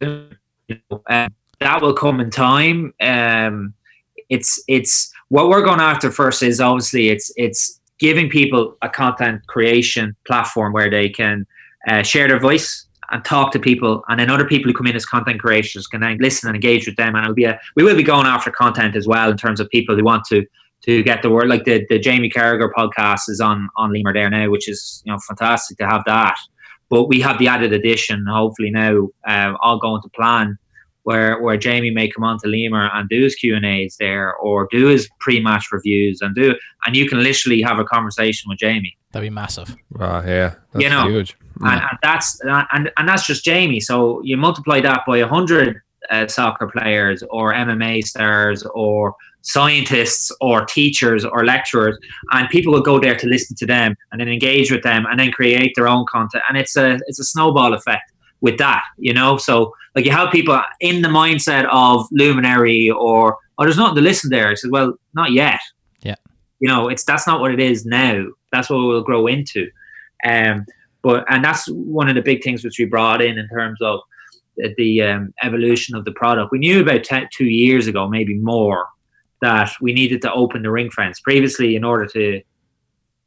uh, that will come in time. Um, it's it's what we're going after first is obviously it's it's giving people a content creation platform where they can uh, share their voice and talk to people, and then other people who come in as content creators can then listen and engage with them. And it'll be a we will be going after content as well in terms of people who want to to get the word. Like the, the Jamie Carragher podcast is on on Limor there now, which is you know fantastic to have that. But we have the added addition, hopefully now, uh, all going to plan, where where Jamie may come on to Limor and do his Q and A's there, or do his pre-match reviews, and do and you can literally have a conversation with Jamie. That'd be massive. Oh yeah, that's you know, huge. And, and that's and and that's just Jamie. So you multiply that by a hundred uh, soccer players or MMA stars or scientists or teachers or lecturers, and people will go there to listen to them and then engage with them and then create their own content. And it's a it's a snowball effect with that, you know. So like you have people in the mindset of Luminary or oh, there's nothing to listen there. I said, well, not yet. Yeah. You know, it's that's not what it is now. That's what we'll grow into. Um, but and that's one of the big things which we brought in in terms of the um, evolution of the product. We knew about two years ago, maybe more, that we needed to open the ring fence. Previously, in order to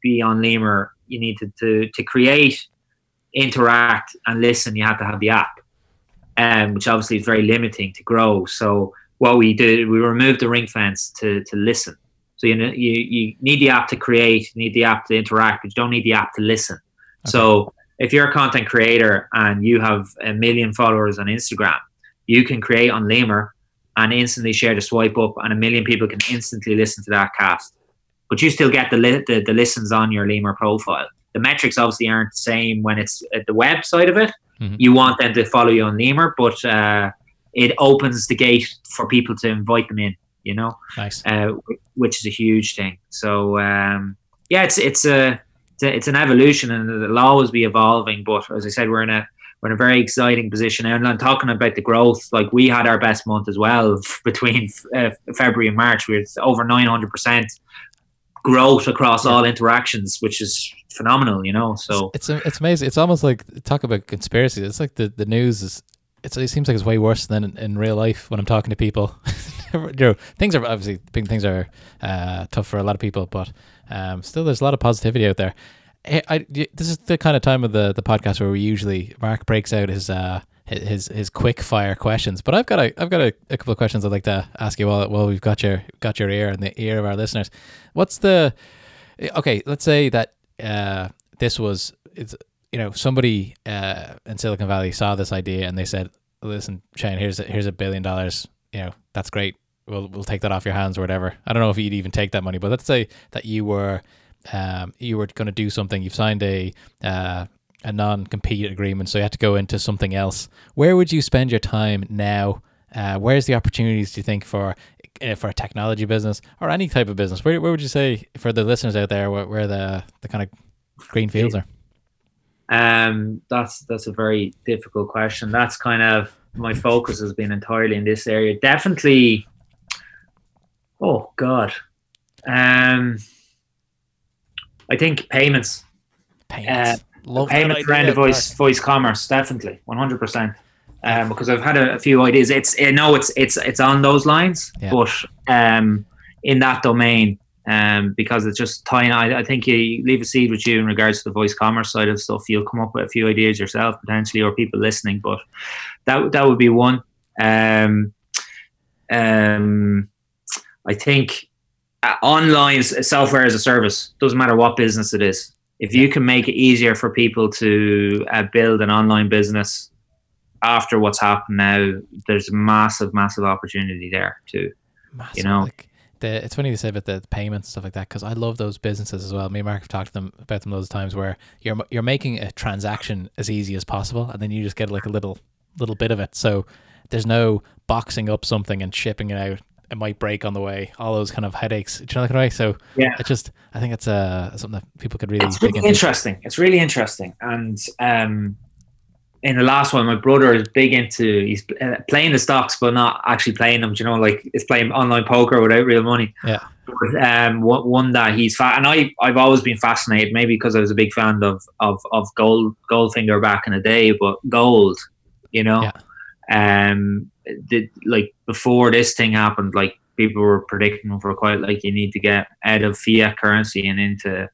be on Limor, you needed to to create, interact, and listen. You had to have the app, um, which obviously is very limiting to grow. So what we did, we removed the ring fence to to listen. So you know, you you need the app to create, you need the app to interact, but you don't need the app to listen. Okay. So if you're a content creator and you have a million followers on Instagram, you can create on Limor and instantly share the swipe up, and a million people can instantly listen to that cast. But you still get the, li- the, the listens on your Limor profile. The metrics obviously aren't the same when it's at the web side of it. Mm-hmm. You want them to follow you on Limor, but uh, it opens the gate for people to invite them in. You know, nice, uh, which is a huge thing. So um, yeah, it's it's a it's an evolution and it'll always be evolving. But as I said, we're in a we're in a very exciting position. And I'm talking about the growth. Like we had our best month as well between uh, February and March. We had over 900 percent growth across all interactions, which is phenomenal. You know, so it's it's, amazing. It's almost like talk about conspiracy. It's like the the news is. It's, it seems like it's way worse than in, in real life when I'm talking to people. you know, things are obviously things are uh, tough for a lot of people, but um, still, there's a lot of positivity out there. I, I, this is the kind of time of the, the podcast where we usually Mark breaks out his uh, his his quick fire questions. But I've got a I've got a, a couple of questions I'd like to ask you while while we've got your got your ear and the ear of our listeners. What's the okay? Let's say that uh, this was it's you know somebody uh, in Silicon Valley saw this idea and they said, "Listen, Shane, here's a, here's a billion dollars. You know that's great. We'll we'll take that off your hands or whatever." I don't know if you'd even take that money, but let's say that you were um, you were going to do something, you've signed a uh, a non compete agreement, so you had to go into something else. Where would you spend your time now? Uh, where's the opportunities do you think for uh, for a technology business or any type of business? Where, where would you say for the listeners out there where, where the the kind of green fields are? Um, that's that's a very difficult question. That's kind of my focus has been entirely in this area. Definitely. Oh God. Um I think payments. Payments. Uh, payments around voice voice commerce, definitely, one hundred percent. Um, because I've had a, a, few ideas. It's I know it's it's it's on those lines, yeah. but um, in that domain, um, because it's just tying. I, I think you leave a seed with you in regards to the voice commerce side of stuff. You'll come up with a few ideas yourself potentially, or people listening. But that that would be one. Um, um, I think online software as a service doesn't matter what business it is if you can make it easier for people to uh, build an online business after what's happened now there's massive massive opportunity there too massive, you know like the, it's funny to say about the payments and stuff like that because I love those businesses as well. Me and Mark have talked to them about them those times where you're you're making a transaction as easy as possible, and then you just get like a little little bit of it. So there's no boxing up something and shipping it out it might break on the way. All those kind of headaches. Do you know that kind of way? So yeah, it just I think it's uh, something that people could really. It's really interesting. It's really interesting, and um, in the last one, my brother is big into he's uh, playing the stocks, but not actually playing them. Do you know, like it's playing online poker without real money. Yeah. But, um, one that he's fat, and I I've always been fascinated, maybe because I was a big fan of of of gold Goldfinger back in the day, but gold, you know. Yeah. Um, did like before this thing happened, like people were predicting for quite like you need to get out of fiat currency and into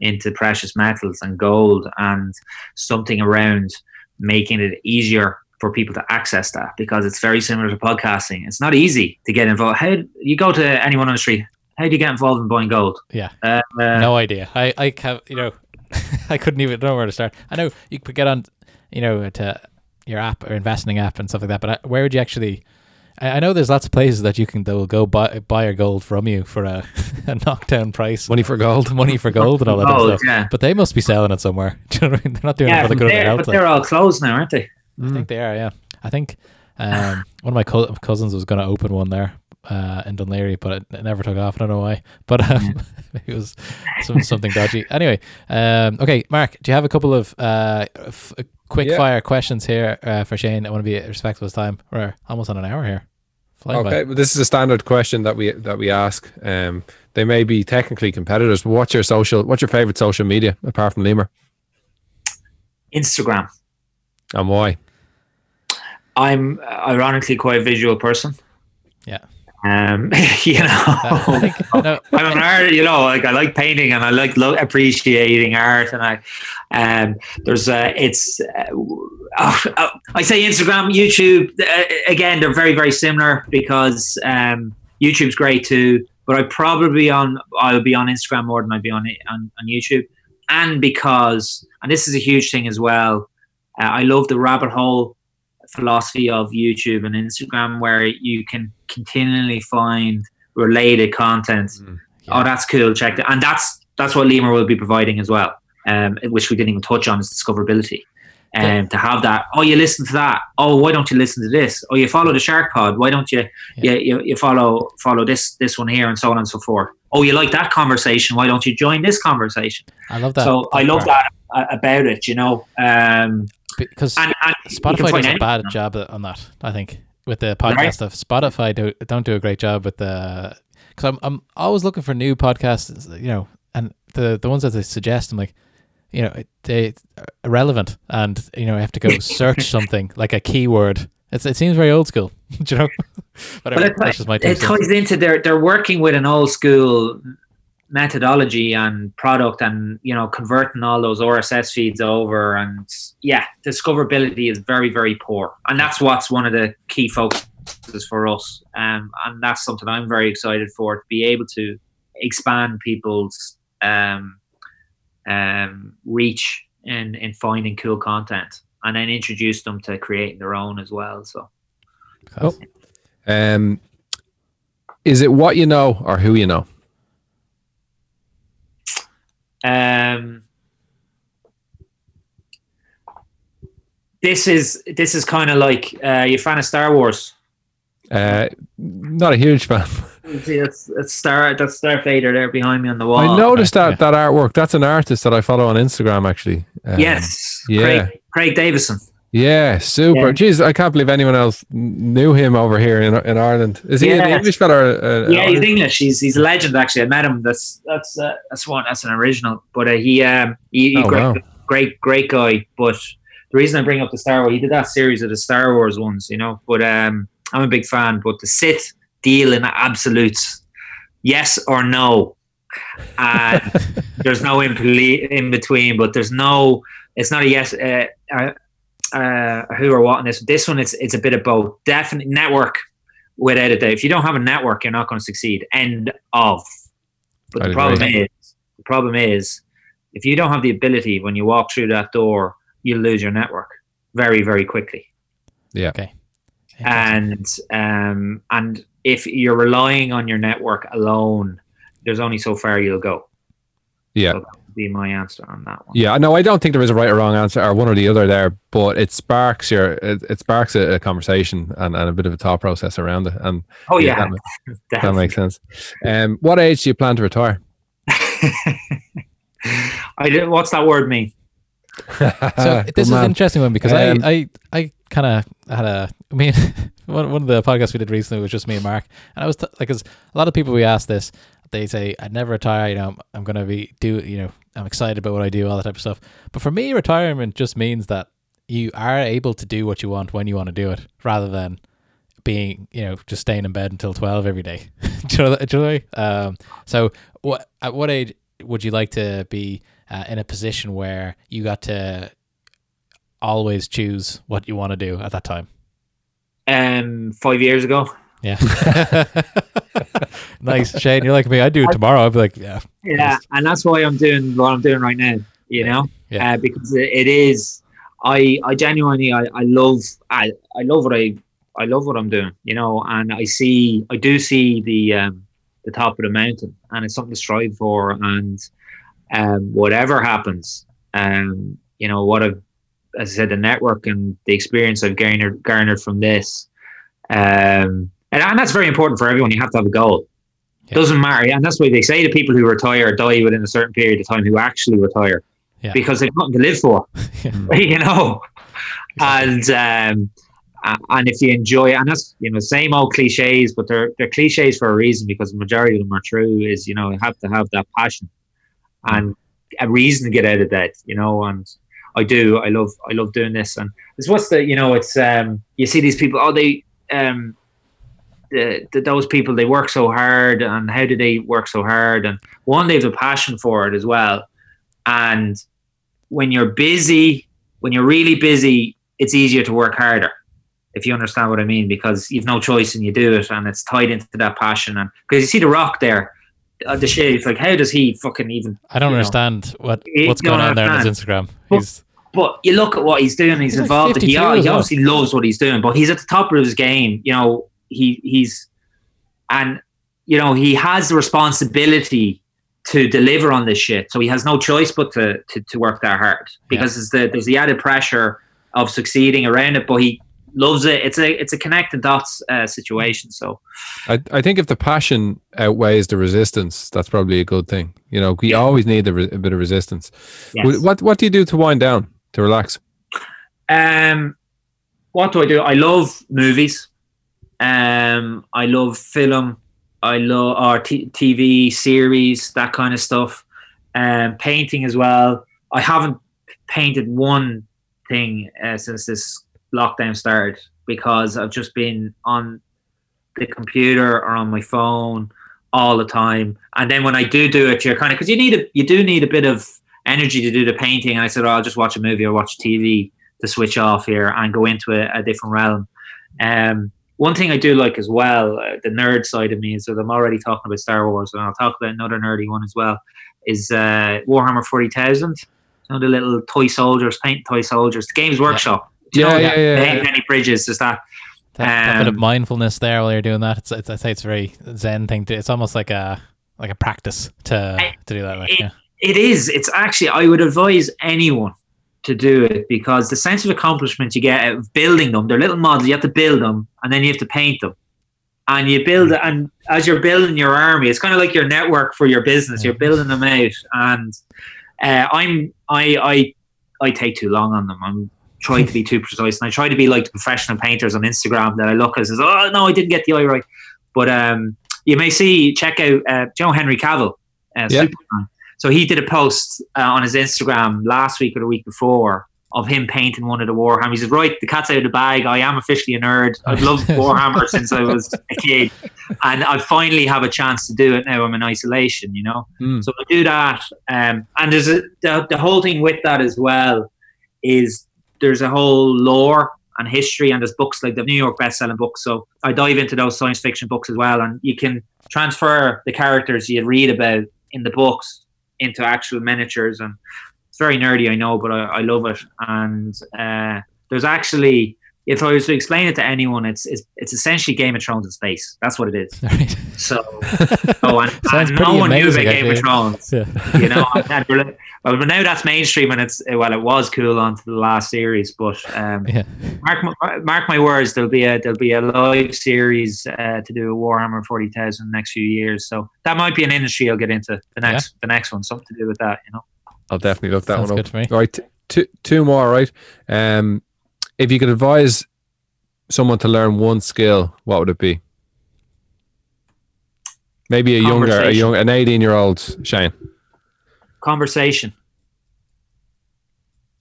into precious metals and gold and something around making it easier for people to access that because it's very similar to podcasting. It's not easy to get involved. How you go to anyone on the street? How do you get involved in buying gold? Yeah, uh, no idea. I I have you know I couldn't even know where to start. I know you could get on you know to your app or investing app and stuff like that. But uh, where would you actually? I know there's lots of places that you can they will go buy buy your gold from you for a, a knockdown price. Money for gold, money for gold, and all that gold, stuff. Yeah. But they must be selling it somewhere. Do you know what I mean? They're not doing yeah, it for the good of their health. But they're all closed now, aren't they? I think they are. Yeah, I think um, one of my co- cousins was going to open one there uh, in Dún Laoghaire, but it, it, never took off. I don't know why, but um, it was some, something dodgy. Anyway, um, okay, Mark, do you have a couple of uh, f- quick yeah. fire questions here uh, for Shane. I want to be respectful of time. We're almost on an hour here. Flying okay, but this is a standard question that we that we ask. Um, they may be technically competitors, but what's your social? What's your favorite social media apart from Limor? Instagram. And why? I'm ironically quite a visual person. Yeah. Um, you know, no. I'm an art. You know, like I like painting and I like lo- appreciating art, and I, um, there's uh, it's. Uh, uh, I say Instagram, YouTube. Uh, again, they're very very similar because um, YouTube's great too. But I probably on I'll be on Instagram more than I'd be on on, on YouTube, and because and this is a huge thing as well. Uh, I love the rabbit hole philosophy of YouTube and Instagram where you can continually find related content. Mm, yeah. Oh, that's cool. Check that. And that's that's what Limor will be providing as well, um, which we didn't even touch on is discoverability. And um, to have that, oh, you listen to that. Oh, why don't you listen to this? Oh, you follow the Shark Pod. Why don't you, yeah. you, you, you follow follow this this one here and so on and so forth. Oh, you like that conversation? Why don't you join this conversation? I love that. So I love that about it. You know, um, because And, and Spotify does a bad job on that. I think with the podcast stuff. Spotify do, don't do a great job with the because I'm I'm always looking for new podcasts. You know, and the the ones that they suggest, I'm like, you know, they irrelevant, and you know, I have to go search something like a keyword. It's, it seems very old school, do you know. Whatever, But it, that's just my it ties into they're they're working with an old school methodology and product and you know converting all those RSS feeds over and yeah discoverability is very very poor and that's what's one of the key focuses for us um, and that's something I'm very excited for to be able to expand people's um, um, reach in in finding cool content and then introduce them to creating their own as well so Cool. Um, is it what you know or who you know? Um, this is this is kind of like uh, you a fan of Star Wars. Uh, not a huge fan. See, that's, that's Star that's Darth Vader there behind me on the wall. I noticed that yeah. that artwork. That's an artist that I follow on Instagram, actually. Um, Yes, yeah. Craig, Craig Davison. Yeah, super. Yeah. Jeez, I can't believe anyone else knew him over here in in Ireland. Is he an English fella? or, Uh, Yeah, he's? English. He's he's a legend. Actually, I met him. That's that's uh, that's one. That's an original. But uh, he um he, he Oh, great wow. great great guy. But the reason I bring up the Star Wars, he did that series of the Star Wars ones, you know. But um, I'm a big fan. But the Sith deal in absolutes, yes or no, and there's no in, in between. But there's no. It's not a yes. Uh, uh, who or what in this? This one, it's it's a bit of both. Definitely network without a doubt. If you don't have a network, you're not going to succeed. End of. But I'd the problem agree. is, the problem is, if you don't have the ability when you walk through that door, you'll lose your network very, very quickly. Yeah. Okay. And um, and if you're relying on your network alone, there's only so far you'll go. Yeah. So that would be my answer on that one. Yeah, no, I don't think there is a right or wrong answer or one or the other there, but it sparks your it, it sparks a, a conversation and, and a bit of a thought process around it, and Oh yeah, that, ma- that makes sense. Um, what age do you plan to retire? I did, what's that word mean? So Good this is an man. interesting one because Um, I I, I kind of had a I mean one one of the podcasts we did recently was just me and Mark and I was t- like 'cause a lot of people we ask this they say I'd never retire you know I'm, I'm gonna be do you know I'm excited about what I do all that type of stuff but for me retirement just means that you are able to do what you want when you want to do it rather than being you know just staying in bed until 12 every day do you know, that- do you know um, so what at what age would you like to be uh, in a position where you got to always choose what you want to do at that time. Um, five years ago. Yeah. nice, Shane. You're like me. I'd do it tomorrow. I'd be like, yeah. Yeah, and that's why I'm doing what I'm doing right now. You know, Yeah. uh, because it, it is. I I genuinely I, I love I I love what I I love what I'm doing. You know, and I see I do see the um the top of the mountain, and it's something to strive for. And um, whatever happens, um, you know what I've as I said, the network and the experience I've garnered garnered from this. Um, and, and that's very important for everyone. You have to have a goal. Yeah. Doesn't matter, and that's why they say the people who retire die within a certain period of time who actually retire Yeah. because they've nothing to live for. you know, and um, and if you enjoy it, and that's you know same old cliches, but they're they're cliches for a reason because the majority of them are true. Is you know you have to have that passion and a reason to get out of that. You know, and I do. I love I love doing this, and it's what's the you know it's um you see these people oh they um the, the those people they work so hard and how do they work so hard and one they have a passion for it as well and when you're busy when you're really busy it's easier to work harder if you understand what I mean because you've no choice and you do it and it's tied into that passion and because you see the rock there uh, the it's like how does he fucking even I don't you know. understand what what's going on there on his. Instagram. But- He's But you look at what he's doing. He's, He's like involved. he, he as well. obviously loves what he's doing, but he's at the top of his game. You know, he he's and you know he has the responsibility to deliver on this shit. So he has no choice but to to, to work that hard because it's the, there's the added pressure of succeeding around it. But he loves it. It's a it's a connect the dots uh, situation. So I, I think if the passion outweighs the resistance, that's probably a good thing. You know, we Yeah. always need a, re- a bit of resistance. yes. What what do you do to wind down to relax? Um, what do I do? I love movies. Um, I love film. I love or t- TV series, that kind of stuff. Um, painting as well. I haven't painted one thing uh, since this lockdown started because I've just been on the computer or on my phone all the time. And then when I do do it, you're kind of because you need a you do need a bit of energy to do the painting. And I said, oh, I'll just watch a movie or watch TV to switch off here and go into a, a different realm. Um, one thing I do like as well, uh, the nerd side of me is that I'm already talking about Star Wars, and I'll talk about another nerdy one as well. Is uh, Warhammer Forty Thousand? You know the little toy soldiers, paint toy soldiers. The Games Workshop. Yeah, yeah, yeah, yeah. Penny Bridges is that? That, that bit of Um, mindfulness there while you're doing that. It's, it's I say it's very zen thing. To, it's almost like a like a practice to I- to do that. Like, it- yeah. It is. It's actually. I would advise anyone to do it because the sense of accomplishment you get out of building them. They're little models. You have to build them, and then you have to paint them. And you build it, and as you're building your army, it's kind of like your network for your business. You're building them out, and uh, I'm I I I take too long on them. I'm trying to be too precise, and I try to be like the professional painters on Instagram that I look at says, "Oh no, I didn't get the eye right." But um, you may see check out uh, Joe Henry Cavill, uh, Yeah. Superman. So he did a post uh, on his Instagram last week or the week before of him painting one of the Warhammer. He says, "Right, the cat's out of the bag. I am officially a nerd. I've loved Warhammer since I was a kid, and I finally have a chance to do it now. I'm in isolation, you know. Mm. So I do that, um, and there's a, the the whole thing with that as well is there's a whole lore and history, and there's books like the New York best-selling books. So I dive into those science fiction books as well, and you can transfer the characters you read about in the books into actual miniatures, and it's very nerdy, I know, but I, I love it. And uh, there's actually, if I was to explain it to anyone, it's it's, it's essentially Game of Thrones in space. That's what it is. Right. So, oh, and, and no pretty one knew about Game of. Thrones Yeah. you know. and we're- well, but now that's mainstream, and it's well, it was cool on to the last series. But um, Yeah. mark my, mark my words, there'll be a there'll be a live series uh, to do a Warhammer forty thousand next few years. So that might be an industry I'll get into the next the next one, something to do with that. You know, I'll definitely look that Sounds one good up. to me. All right, two, two more. Right. Um, if you could advise someone to learn one skill, what would it be? Maybe a younger, a young, an eighteen-year-old Shane. conversation.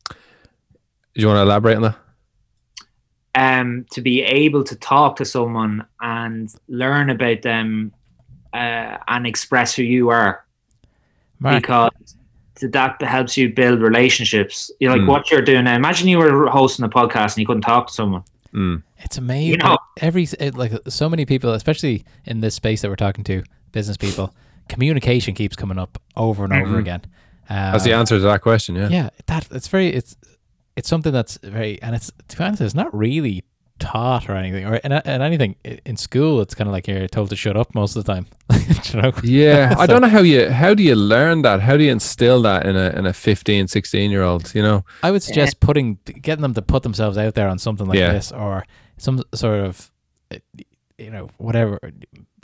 Do you want to elaborate on that? um, to be able to talk to someone and learn about them uh, and express who you are Mark, because th- that helps you build relationships. You know, like Mm. what you're doing now. Imagine you were hosting a podcast and you couldn't talk to someone. Mm. It's amazing. You know- Every it, like so many people, especially in this space that we're talking to, business people, communication keeps coming up over and over Mhm. again. Uh, That's the answer to that question. Yeah. Yeah, that it's very it's it's something that's very and it's to be honest, it's not really taught or anything or and, and anything in school. It's kind of like you're told to shut up most of the time. you know? Yeah, I don't know how you how do you learn that? How do you instill that in a in a 15, 16 year old? You know, I would suggest putting getting them to put themselves out there on something like Yeah. this or some sort of you know whatever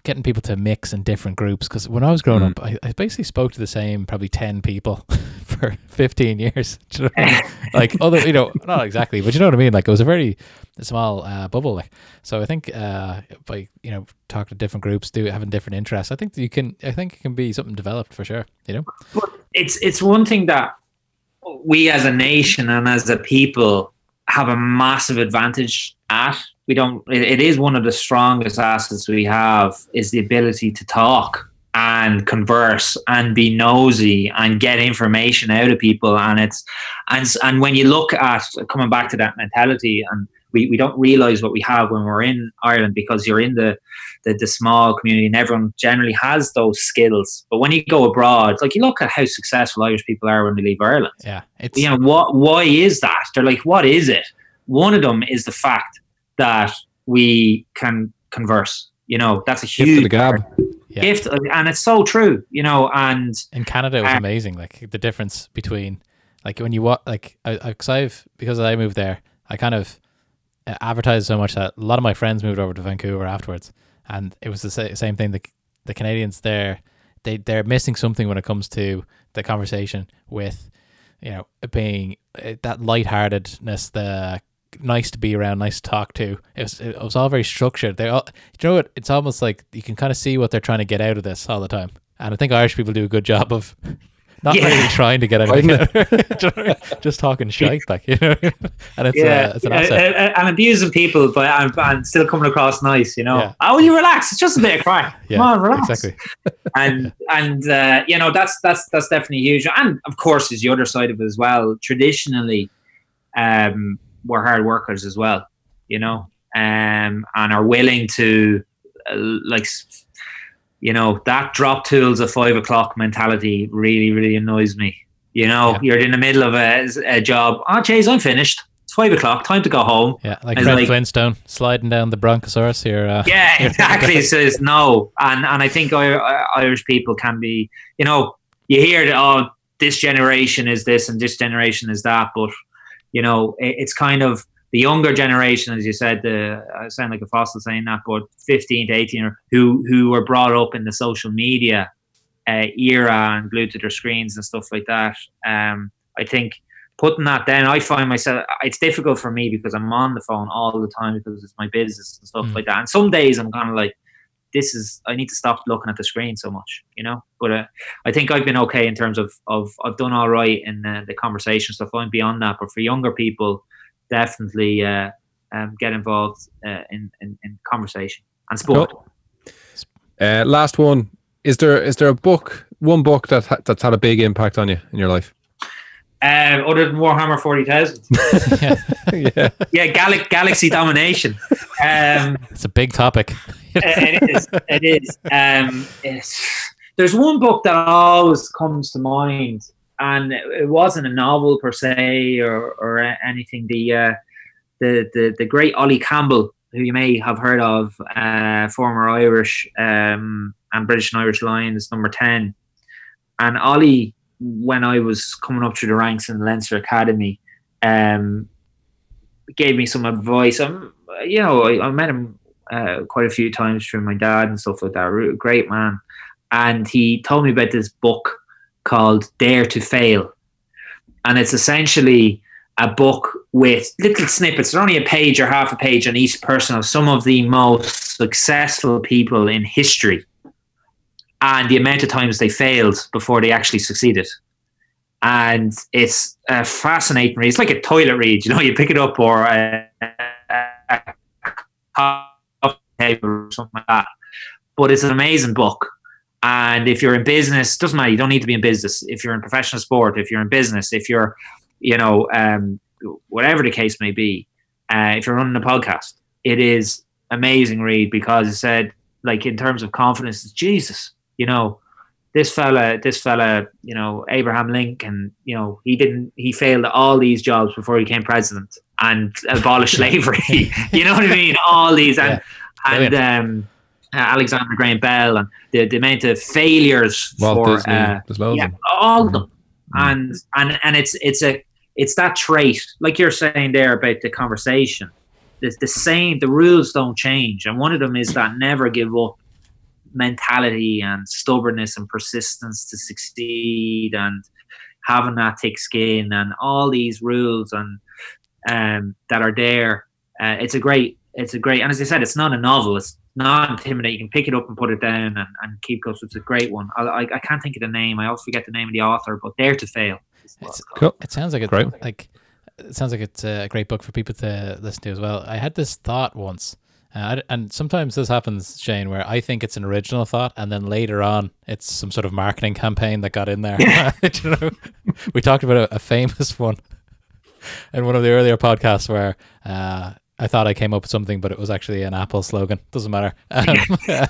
getting people to mix in different groups because when I was growing Mm. up I, I basically spoke to the same probably 10 people for 15 years you know I mean? like other you know not exactly but you know what I mean like it was a very small uh, bubble like so I think uh, by you know talking to different groups do having different interests I think you can I think it can be something developed for sure you know It's it's one thing that we as a nation and as a people have a massive advantage at. We don't. It, it is one of the strongest assets we have is the ability to talk and converse and be nosy and get information out of people. And it's and and when you look at coming back to that mentality and. We, we don't realize what we have when we're in Ireland because you're in the, the the small community and everyone generally has those skills. But when you go abroad, like you look at how successful Irish people are when they leave Ireland. yeah it's You know what? Why is that? They're like, what is it? One of them is the fact that we can converse. You know, that's a gift huge the gab. Yeah. gift, and it's so true. You know, and in Canada it was Uh, amazing. Like the difference between like when you walk like I, I I've because I moved there, I kind of uh, advertised so much that a lot of my friends moved over to Vancouver afterwards, and it was the sa- same thing. The the Canadians there, they they're missing something when it comes to the conversation with you know being uh, that lightheartedness, the nice to be around, nice to talk to. It was it was all very structured. They all, you know what? It's almost like you can kind of see what they're trying to get out of this all the time. And I think Irish people do a good job of not Yeah. really trying to get anything out of it. Do you know what I mean? just talking shite, like you know. and it's yeah, uh, it's an asset. and, and abusing people, but I'm still coming across nice, you know. Yeah. Oh, will you relax? It's just a bit of crack. Yeah, Come on, relax. exactly. and and uh, you know that's that's that's definitely huge. And of course, is the other side of it as well. Traditionally, um, we're hard workers as well, you know, um, and are willing to uh, like. You know that drop tools at five o'clock mentality really, really annoys me. You know, Yeah. you're in the middle of a, a job. Oh, jeez, I'm finished. It's five o'clock. Time to go home. Yeah, like Fred like- Flintstone sliding down the Brontosaurus here. Uh, Yeah, exactly. says no, and and I think Irish people can be. You know, you hear that oh, this generation is this and this generation is that, but you know, it, it's kind of the younger generation, as you said. The I sound like a fossil saying that, but fifteen to eighteen, or who who were brought up in the social media uh, era and glued to their screens and stuff like that. Um, I think putting that down, I find myself it's difficult for me because I'm on the phone all the time because it's my business and stuff Mm. like that. And some days I'm kind of like, this is I need to stop looking at the screen so much, you know. But uh, I think I've been okay in terms of of I've done all right in the, the conversation stuff. I'm beyond that, but for younger people, definitely uh, um, get involved uh, in, in in conversation and sport. Cool. Uh, last one. Is there is there a book, one book that ha- that's had a big impact on you in your life? Um, other than Warhammer Forty Thousand, yeah, yeah. yeah, Gal- Galaxy Domination. Um, it's a big topic. it is. It is. Um, it's, there's one book that always comes to mind, and it, wasn't a novel per se or, or anything. The, uh, the the the great Ollie Campbell, who you may have heard of, uh, former Irish um, and British and Irish Lions number ten, and Ollie, when I was coming up through the ranks in the Leinster Academy, um, gave me some advice. Um, you know, I, I met him uh, quite a few times through my dad and stuff like that. Re- Great man. And he told me about this book called Dare to Fail. And it's essentially a book with little snippets. There's only a page or half a page on each person of some of the most successful people in history and the amount of times they failed before they actually succeeded. And it's a fascinating read. It's like a toilet read, you know, you pick it up or a, a, coffee table or something like that. But it's an amazing book. And if you're in business, doesn't matter. You don't need to be in business. If you're in professional sport, if you're in business, if you're, you know, um, whatever the case may be, uh, if you're running a podcast, it is amazing read because it said, like in terms of confidence, it's Jesus. You know, this fella, this fella, you know, Abraham Lincoln, you know, he didn't, he failed at all these jobs before he became president and abolished slavery. you know what I mean? All these and and um, uh, Alexander Graham Bell and the, the amount of failures Walt for Disney. uh, yeah, all of them. And and and it's it's a it's that trait, like you're saying there about the conversation. It's the same. The rules don't change, and one of them is that never give up mentality and stubbornness and persistence to succeed and having that thick skin and all these rules and um, that are there. Uh, it's a great, it's a great, and as I said, it's not a novel. It's not intimidating. You can pick it up and put it down and, and keep going. So it's a great one. I, I, I can't think of the name. I always forget the name of the author, but Dare to Fail. It's- it's. Cool. It sounds like it's Great. like it sounds like it's a great book for people to listen to as well. I had this thought once, uh, and sometimes this happens, Shane, where I think it's an original thought, and then later on, it's some sort of marketing campaign that got in there. Do you know, we talked about a, a famous one in one of the earlier podcasts where. Uh, I thought I came up with something, but it was actually an Apple slogan. Doesn't matter. Um,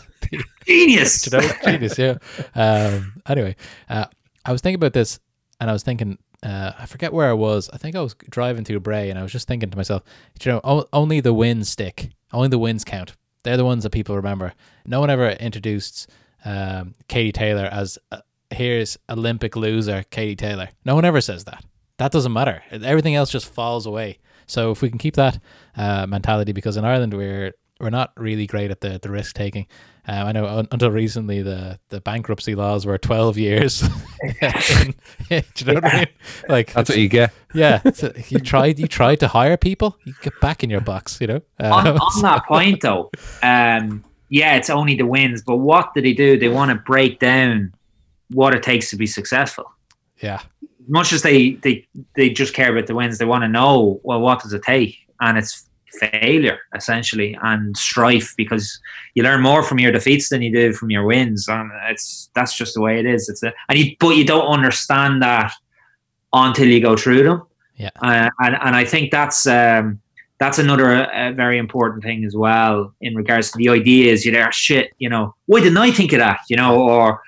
Genius. you know, genius, yeah. Um, anyway, uh, I was thinking about this, and I was thinking, uh, I forget where I was. I think I was driving through Bray, and I was just thinking to myself, you know, o- only the wins stick, only the wins count. They're the ones that people remember. No one ever introduced um, Katie Taylor as uh, here's Olympic loser Katie Taylor. No one ever says that. That doesn't matter. Everything else just falls away. So if we can keep that uh, mentality, because in Ireland we're we're not really great at the the risk taking. Um, I know un- until recently the the bankruptcy laws were twelve years. Do you know what I mean? Like That's what you get. yeah, a- you tried you tried to hire people, you get back in your box. You know. on, Um, on that point though, um, yeah, it's only the wins, but what do they do? They want to break down what it takes to be successful. yeah, As Much as they they they just care about the wins, they want to know well what does it take, and it's failure essentially and strife because you learn more from your defeats than you do from your wins, and it's that's just the way it is. It's a and you but you don't understand that until you go through them. Yeah. uh, and and I think that's. Um, that's another uh, very important thing as well in regards to the ideas. You're there, shit, you know, why didn't I think of that? You know, or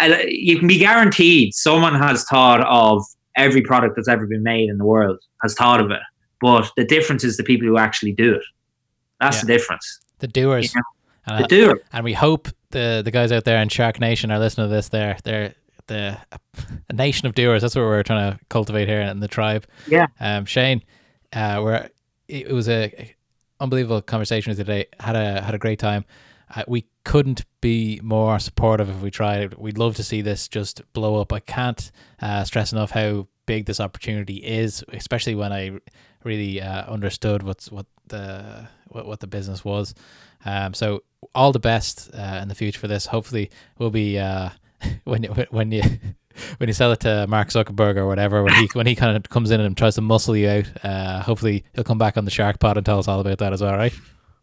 uh, you can be guaranteed someone has thought of every product that's ever been made in the world has thought of it. But the difference is the people who actually do it. That's Yeah. the difference. the doers. Yeah. And, The doer. and we hope the the guys out there in Shark Nation are listening to this. They're they're the a nation of doers. That's what we're trying to cultivate here in the tribe. Yeah. Um, Shane, uh, we're it was a unbelievable conversation with you today. Had a had a great time. Uh, we couldn't be more supportive if we tried. We'd love to see this just blow up. I can't uh, stress enough how big this opportunity is, especially when I really uh, understood what's what the what, what the business was. Um, so all the best uh, in the future for this. Hopefully, we'll be uh, when you when you when you sell it to Mark Zuckerberg or whatever. When he when he kind of comes in and tries to muscle you out. Uh, hopefully, he'll come back on the Shark Pod and tell us all about that as well. Right?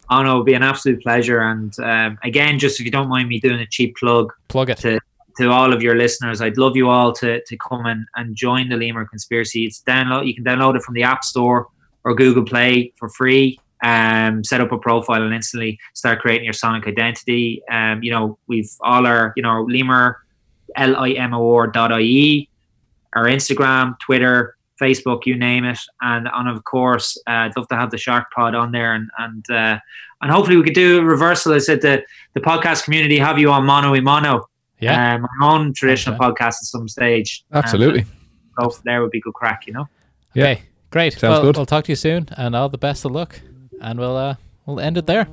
Oh no, it'll be an absolute pleasure. And um, again, just if you don't mind me doing a cheap plug, Plug it. to to all of your listeners, I'd love you all to to come and, and join the Limor Conspiracy. It's download. You can download it from the App Store or Google Play for free. Um, set up a profile and instantly start creating your sonic identity. Um, you know, we've all our you know Limor, L I M O R dot I E, our Instagram, Twitter, Facebook, you name it, and and of course, uh, I'd love to have the Shark Pod on there, and and uh, and hopefully we could do a reversal. I said the the podcast community have you on mono e mono Yeah. um, my own traditional Okay. podcast at some stage. Absolutely. Um, so there would be good crack, you know. Yeah. Okay. Great. Sounds well, good. we'll talk to you soon, and all the best of luck. And we'll uh, we'll end it there.